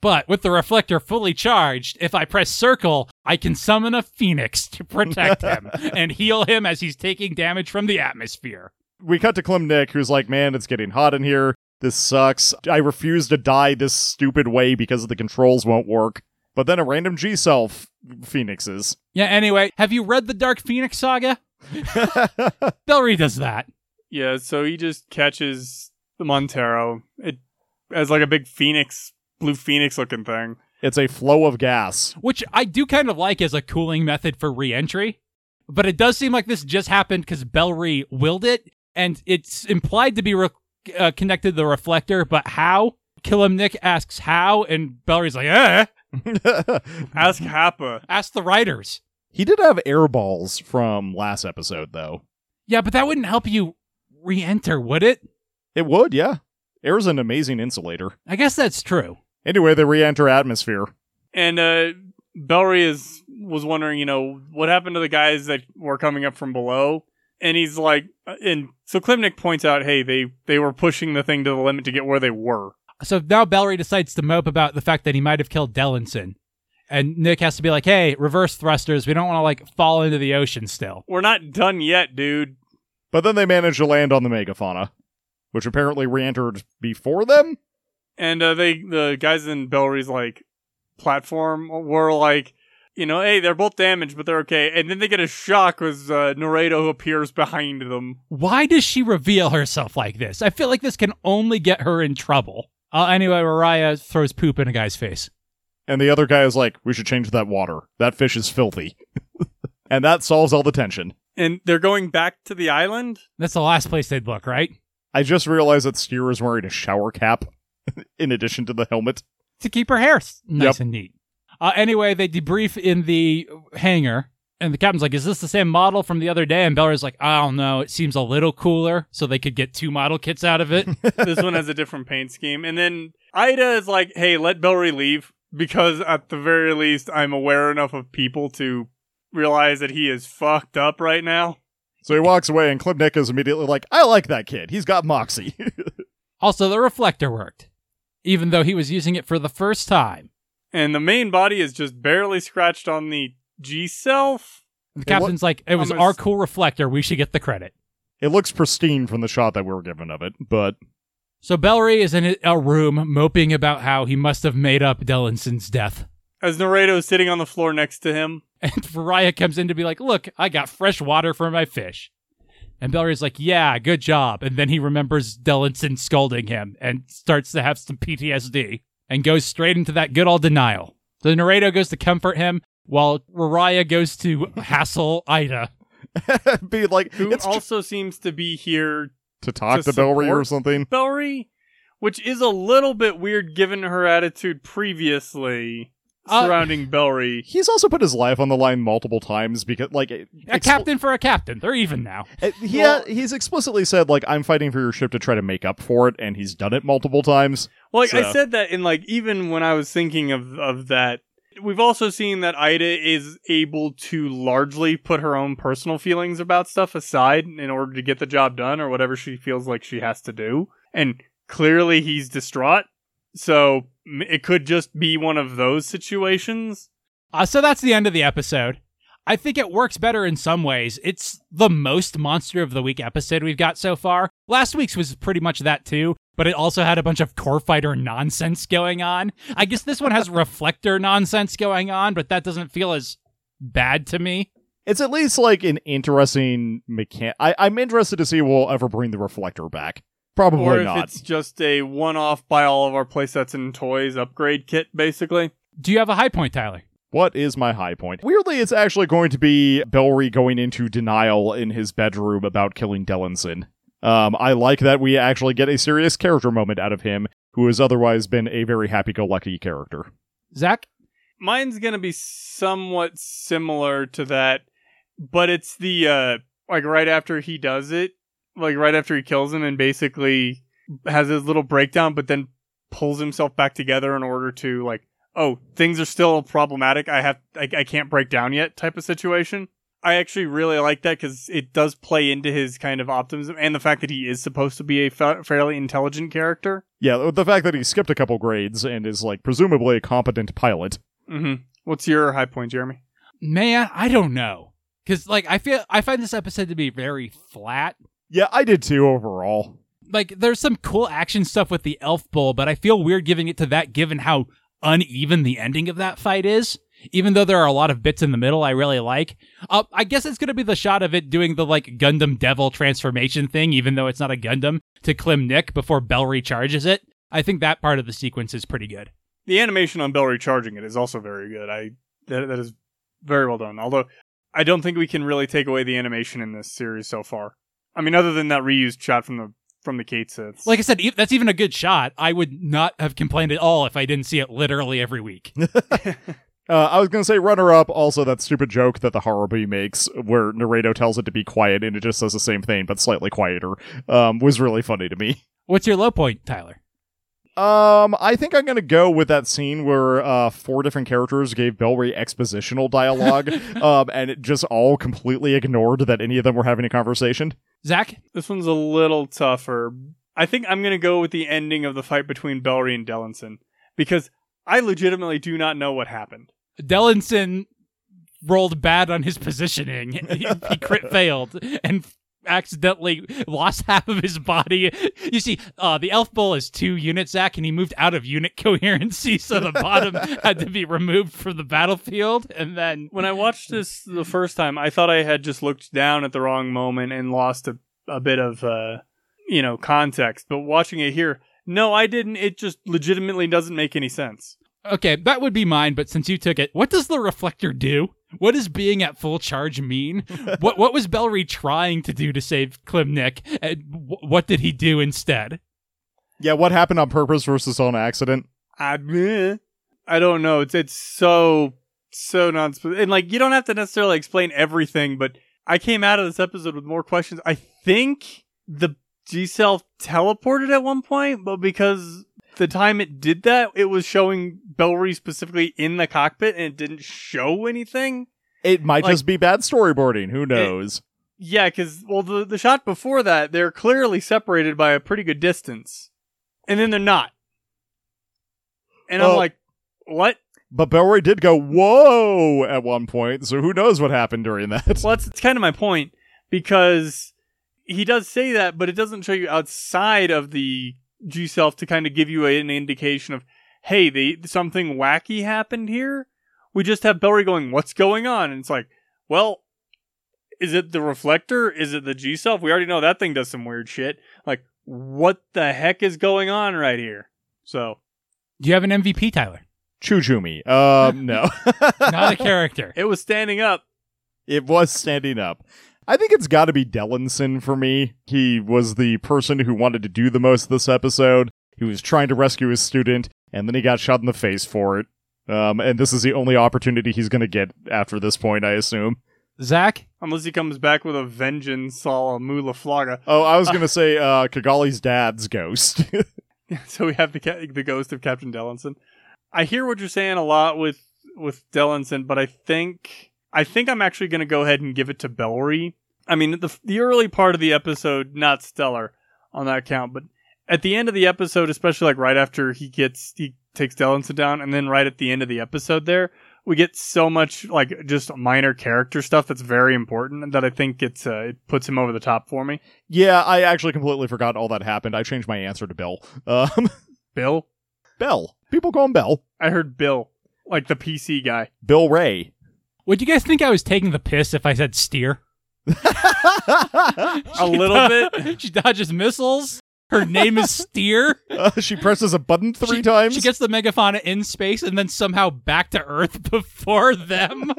But with the reflector fully charged, if I press circle, I can summon a phoenix to protect him and heal him as he's taking damage from the atmosphere. We cut to Klim Nick, who's like, "Man, it's getting hot in here. This sucks. I refuse to die this stupid way because the controls won't work." But then a random G self phoenixes. Yeah, anyway, have you read the Dark Phoenix saga? Bellry does that. Yeah, so he just catches the Montero. It as like a big phoenix, blue phoenix looking thing. it's a flow of gas. which I do kind of like as a cooling method for reentry. but it does seem like this just happened because Bellry willed it, and it's implied to be re- uh, connected to the reflector, but how? Killam Nick asks how, and Bellry's like, eh. Ask Happa. Ask the writers. he did have air balls from last episode, though. Yeah, but that wouldn't help you re enter, would it? It would, yeah. Air's an amazing insulator. I guess that's true. Anyway, they re-enter atmosphere. And uh Bellry is was wondering, you know, what happened to the guys that were coming up from below? And he's like and so Klimnik points out, hey, they they were pushing the thing to the limit to get where they were. So now Bellry decides to mope about the fact that he might have killed Dellinson. And Nick has to be like, hey, reverse thrusters. We don't want to, like, fall into the ocean still. We're not done yet, dude. But then they manage to land on the megafauna, which apparently re-entered before them. And uh, they the guys in Bellry's like platform were like, you know, hey, they're both damaged, but they're okay. And then they get a shock as uh, Naredo appears behind them. Why does she reveal herself like this? I feel like this can only get her in trouble. Uh, anyway, Mariah throws poop in a guy's face. And the other guy is like, we should change that water. That fish is filthy. and that solves all the tension. And they're going back to the island. That's the last place they'd look, right? I just realized that Steer is wearing a shower cap in addition to the helmet. To keep her hair nice Yep. and neat. Uh, anyway, they debrief in the hangar, and the captain's like, "Is this the same model from the other day?" And Beller's like, "I don't know. It seems a little cooler, so they could get two model kits out of it." this one has a different paint scheme. And then Ida is like, hey, let Bellry leave because at the very least, I'm aware enough of people to realize that he is fucked up right now. So he walks away, and Klim Nick is immediately like, I like that kid. He's got moxie. also, the reflector worked, even though he was using it for the first time. And the main body is just barely scratched on the G self. The Hey, what- captain's like, "It was I'm a our cool reflector. We should get the credit." it looks pristine from the shot that we were given of it, but So Bellry is in a room moping about how he must have made up Dellinson's death. As Naredo is sitting on the floor next to him. And Mariah comes in to be like, look, I got fresh water for my fish. And Bellry's like, yeah, good job. And then he remembers Dellinson scolding him and starts to have some PTSD and goes straight into that good old denial. The Naredo goes to comfort him while Mariah goes to hassle Ida. be like, Who it's also seems to be here to talk to to Bellry or something. Bellry, which is a little bit weird given her attitude previously Uh, surrounding Bellry. He's also put his life on the line multiple times because, like, A expl- captain for a captain. They're even now. Uh, he Well- he's explicitly said like I'm fighting for your ship to try to make up for it, and he's done it multiple times. Well, like I said that in like even when I was thinking of of that, we've also seen that Ida is able to largely put her own personal feelings about stuff aside in order to get the job done or whatever she feels like she has to do. And clearly he's distraught. So it could just be one of those situations. Uh, so that's the end of the episode. I think it works better in some ways. It's the most Monster of the Week episode we've got so far. Last week's was pretty much that too, but it also had a bunch of core fighter nonsense going on. I guess this one has reflector nonsense going on, but that doesn't feel as bad to me. It's at least like an interesting mechanic. I- I'm interested to see if we'll ever bring the reflector back. Probably or if not. it's just a one off buy all of our playsets and toys upgrade kit, basically. Do you have a high point, Tyler? What is my high point? Weirdly, it's actually going to be Bellry going into denial in his bedroom about killing Dellinson. Um, I like that we actually get a serious character moment out of him, who has otherwise been a very happy-go-lucky character. Zach? mine's gonna be somewhat similar to that, but it's the uh like right after he does it, like right after he kills him and basically has his little breakdown, but then pulls himself back together in order to like, oh, things are still problematic. I have I, I can't break down yet type of situation. I actually really like that because it does play into his kind of optimism and the fact that he is supposed to be a fa- fairly intelligent character. Yeah, the fact that he skipped a couple grades and is like presumably a competent pilot. hmm What's your high point, Jeremy? Man, I don't know. Cause like I feel I find this episode to be very flat. Yeah, I did too overall. like there's some cool action stuff with the elf bull, but I feel weird giving it to that given how uneven the ending of that fight is. Even though there are a lot of bits in the middle I really like. Uh, I guess it's gonna be the shot of it doing the like Gundam Devil transformation thing, even though it's not a Gundam, to Klim Nick before Bell recharges it. I think that part of the sequence is pretty good. the animation on Bell recharging it is also very good. I that, that is very well done. Although I don't think we can really take away the animation in this series so far. I mean, other than that reused shot from the from the Catsiths. Like I said, e- that's even a good shot. I would not have complained at all if I didn't see it literally every week. Uh, I was gonna say runner up. Also, that stupid joke that the Harubi makes, where Naredo tells it to be quiet and it just says the same thing but slightly quieter, um, was really funny to me. What's your low point, Tyler? Um, I think I'm gonna go with that scene where uh, four different characters gave Bellry expositional dialogue, um, and it just all completely ignored that any of them were having a conversation. Zach? this one's a little tougher. I think I'm gonna go with the ending of the fight between Bellry and Dellinson because I legitimately do not know what happened. Dellinson rolled bad on his positioning. he, he crit failed and accidentally lost half of his body. You see, uh, the elf bull is two units, Zach, and he moved out of unit coherency, so the bottom had to be removed from the battlefield. And then When I watched this the first time, I thought I had just looked down at the wrong moment and lost a, a bit of, uh, you know, context. But watching it here, no, I didn't. It just legitimately doesn't make any sense. Okay, that would be mine, but since you took it, what does the reflector do? What does being at full charge mean? what what was Bellry trying to do to save Klimnik? And wh- what did he do instead? Yeah, what happened on purpose versus on accident? I, meh. I don't know. It's it's so so non and like you don't have to necessarily explain everything, but I came out of this episode with more questions. I think the G Self teleported at one point, but because the time it did that, it was showing Bellry specifically in the cockpit and it didn't show anything. It might Like- just be bad storyboarding. Who knows? Yeah, because well, the the shot before that, they're clearly separated by a pretty good distance, and then they're not. And I'm like, what? but Bellry did go whoa at one point, so who knows what happened during that? Well, that's, that's kind of my point because he does say that, but it doesn't show you outside of the G self to kind of give you an indication of, hey, the something wacky happened here. We just have Bellry going, what's going on? And it's like, well, is it the reflector? Is it the G self? We already know that thing does some weird shit. Like, what the heck is going on right here? So Do you have an MVP, Tyler? Chuchumi. Um, no. Not a character. it was standing up. It was standing up. I think it's got to be Dellinson for me. He was the person who wanted to do the most this episode. He was trying to rescue his student, and then he got shot in the face for it. Um, and this is the only opportunity he's going to get after this point, I assume. Zach? Unless he comes back with a vengeance all a la Mu La Flaga. Oh, I was going to say uh, Cagalli's dad's ghost. so we have the ca- the ghost of Captain Dellinson. I hear what you're saying a lot with with Dellinson, but I think I think I'm actually going to go ahead and give it to Bellry. I mean, the the early part of the episode not stellar on that count, but at the end of the episode, especially like right after he gets he takes Dellinson down, and then right at the end of the episode, there we get so much like just minor character stuff that's very important that I think it's uh, it puts him over the top for me. yeah, I actually completely forgot all that happened. I changed my answer to Bill. Um, Bill, Bell. People call him Bell. I heard Bill, like the PC guy. Bill Ray. Would you guys think I was taking the piss if I said steer? A little bit. she dodges missiles. Her name is Steer. Uh, she presses a button three she, times. She gets the megafauna in space and then somehow back to Earth before them.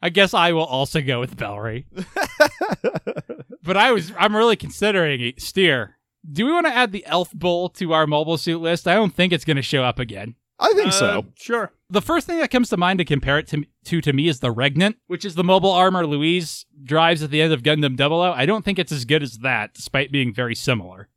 I guess I will also go with Bellry. but I was I'm really considering it. Steer. Do we want to add the elf bull to our mobile suit list? I don't think it's going to show up again. I think Uh, so. Sure. The first thing that comes to mind to compare it to, to to me is the Regnant, which is the mobile armor Louise drives at the end of Gundam 00. I don't think it's as good as that, despite being very similar.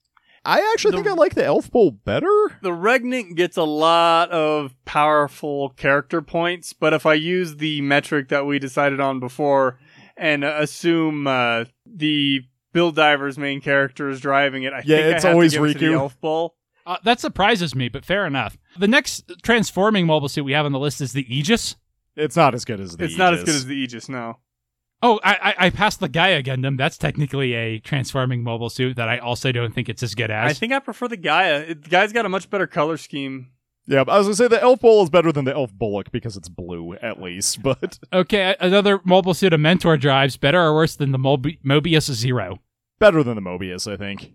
I actually The- think I like the Elf Bull better. The Regnant gets a lot of powerful character points, but if I use the metric that we decided on before and uh, assume uh, the Build Diver's main character is driving it, I Yeah, think I it's have always to give it to the Riku. Elf Bull. Uh, that surprises me, but fair enough. The next transforming mobile suit we have on the list is the Aegis. It's not as good as the It's not as Aegis. good as the Aegis, no. Oh, I, I I passed the Gaia Gundam. That's technically a transforming mobile suit that I also don't think it's as good as. I think I prefer the Gaia. It, the Gaia's got a much better color scheme. Yeah, but I was gonna say the Elf Bull is better than the Elf Bullock because it's blue, at least. But okay, another mobile suit of Mentor drives better or worse than the Mobi- Mobius Zero. better than the Mobius, I think.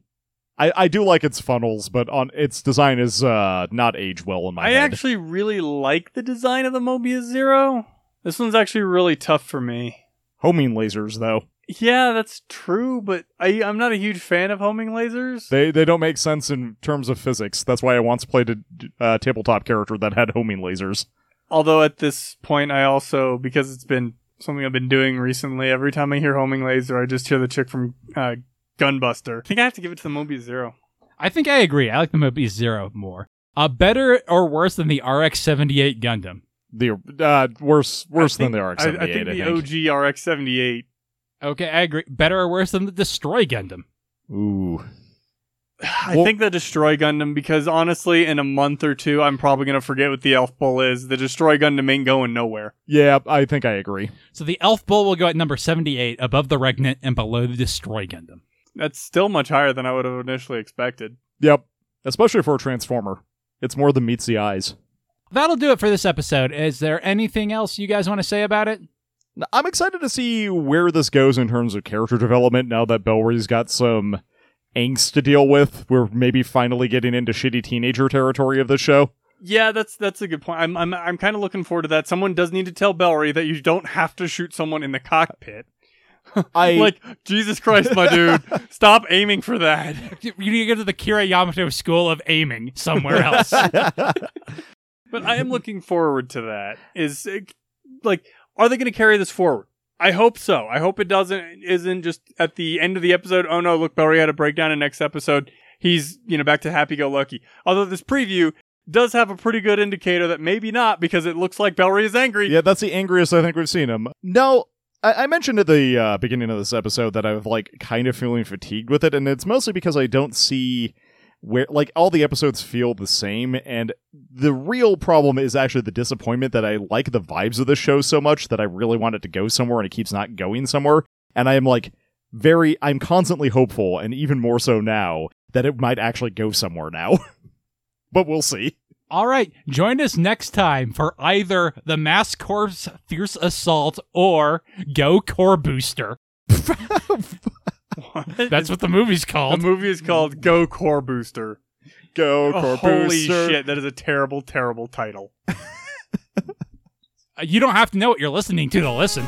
I, I do like its funnels, but on its design is uh not age well in my I head. actually really like the design of the Mobius Zero. This one's actually really tough for me. Homing lasers, though. Yeah, that's true, but I, I'm not a huge fan of homing lasers. They they don't make sense in terms of physics. That's why I once played a uh, tabletop character that had homing lasers. Although at this point, I also, because it's been something I've been doing recently, every time I hear homing laser, I just hear the chick from uh, Gunbuster. I think I have to give it to the Mobius Zero. I think I agree. I like the Mobius Zero more. Uh, better or worse than the RX 78 Gundam? The uh, worse worse I than the RX-78. I think the OG RX-78. Okay, I agree. Better or worse than the Destroy Gundam? Ooh, I Well- think the Destroy Gundam because honestly, in a month or two, I'm probably gonna forget what the Elf Bull is. The Destroy Gundam ain't going nowhere. yeah, I think I agree. So the Elf Bull will go at number 78, above the Regnant and below the Destroy Gundam. That's still much higher than I would have initially expected. Yep, especially for a transformer, it's more than meets the eyes. That'll do it for this episode. Is there anything else you guys want to say about it? I'm excited to see where this goes in terms of character development now that Bellry's got some angst to deal with. We're maybe finally getting into shitty teenager territory of this show. Yeah, that's that's a good point. I'm I'm I'm kind of looking forward to that. Someone does need to tell Bellry that you don't have to shoot someone in the cockpit. I like Jesus Christ, my dude, stop aiming for that. You need to go to the Kira Yamato School of Aiming somewhere else. But I am looking forward to that. Is like, are they going to carry this forward? I hope so. I hope it doesn't isn't just at the end of the episode. Oh no, look, Bellry had a breakdown. In next episode, he's you know back to happy go lucky. Although this preview does have a pretty good indicator that maybe not because it looks like Bellry is angry. yeah, that's the angriest I think we've seen him. No, I, mentioned at the uh, beginning of this episode that I was like kind of feeling fatigued with it, and it's mostly because I don't see where like all the episodes feel the same, and the real problem is actually the disappointment that I like the vibes of the show so much that I really want it to go somewhere, and it keeps not going somewhere, and I am like very, I'm constantly hopeful, and even more so now that it might actually go somewhere now. but we'll see. All right, join us next time for either the Mass Corps Fierce Assault or Go Core Booster. That's what the movie's called. the movie is called Go Core Booster. Go, Oh, Core holy Booster. Holy shit, that is a terrible, terrible title. Uh, You don't have to know what you're listening to to listen.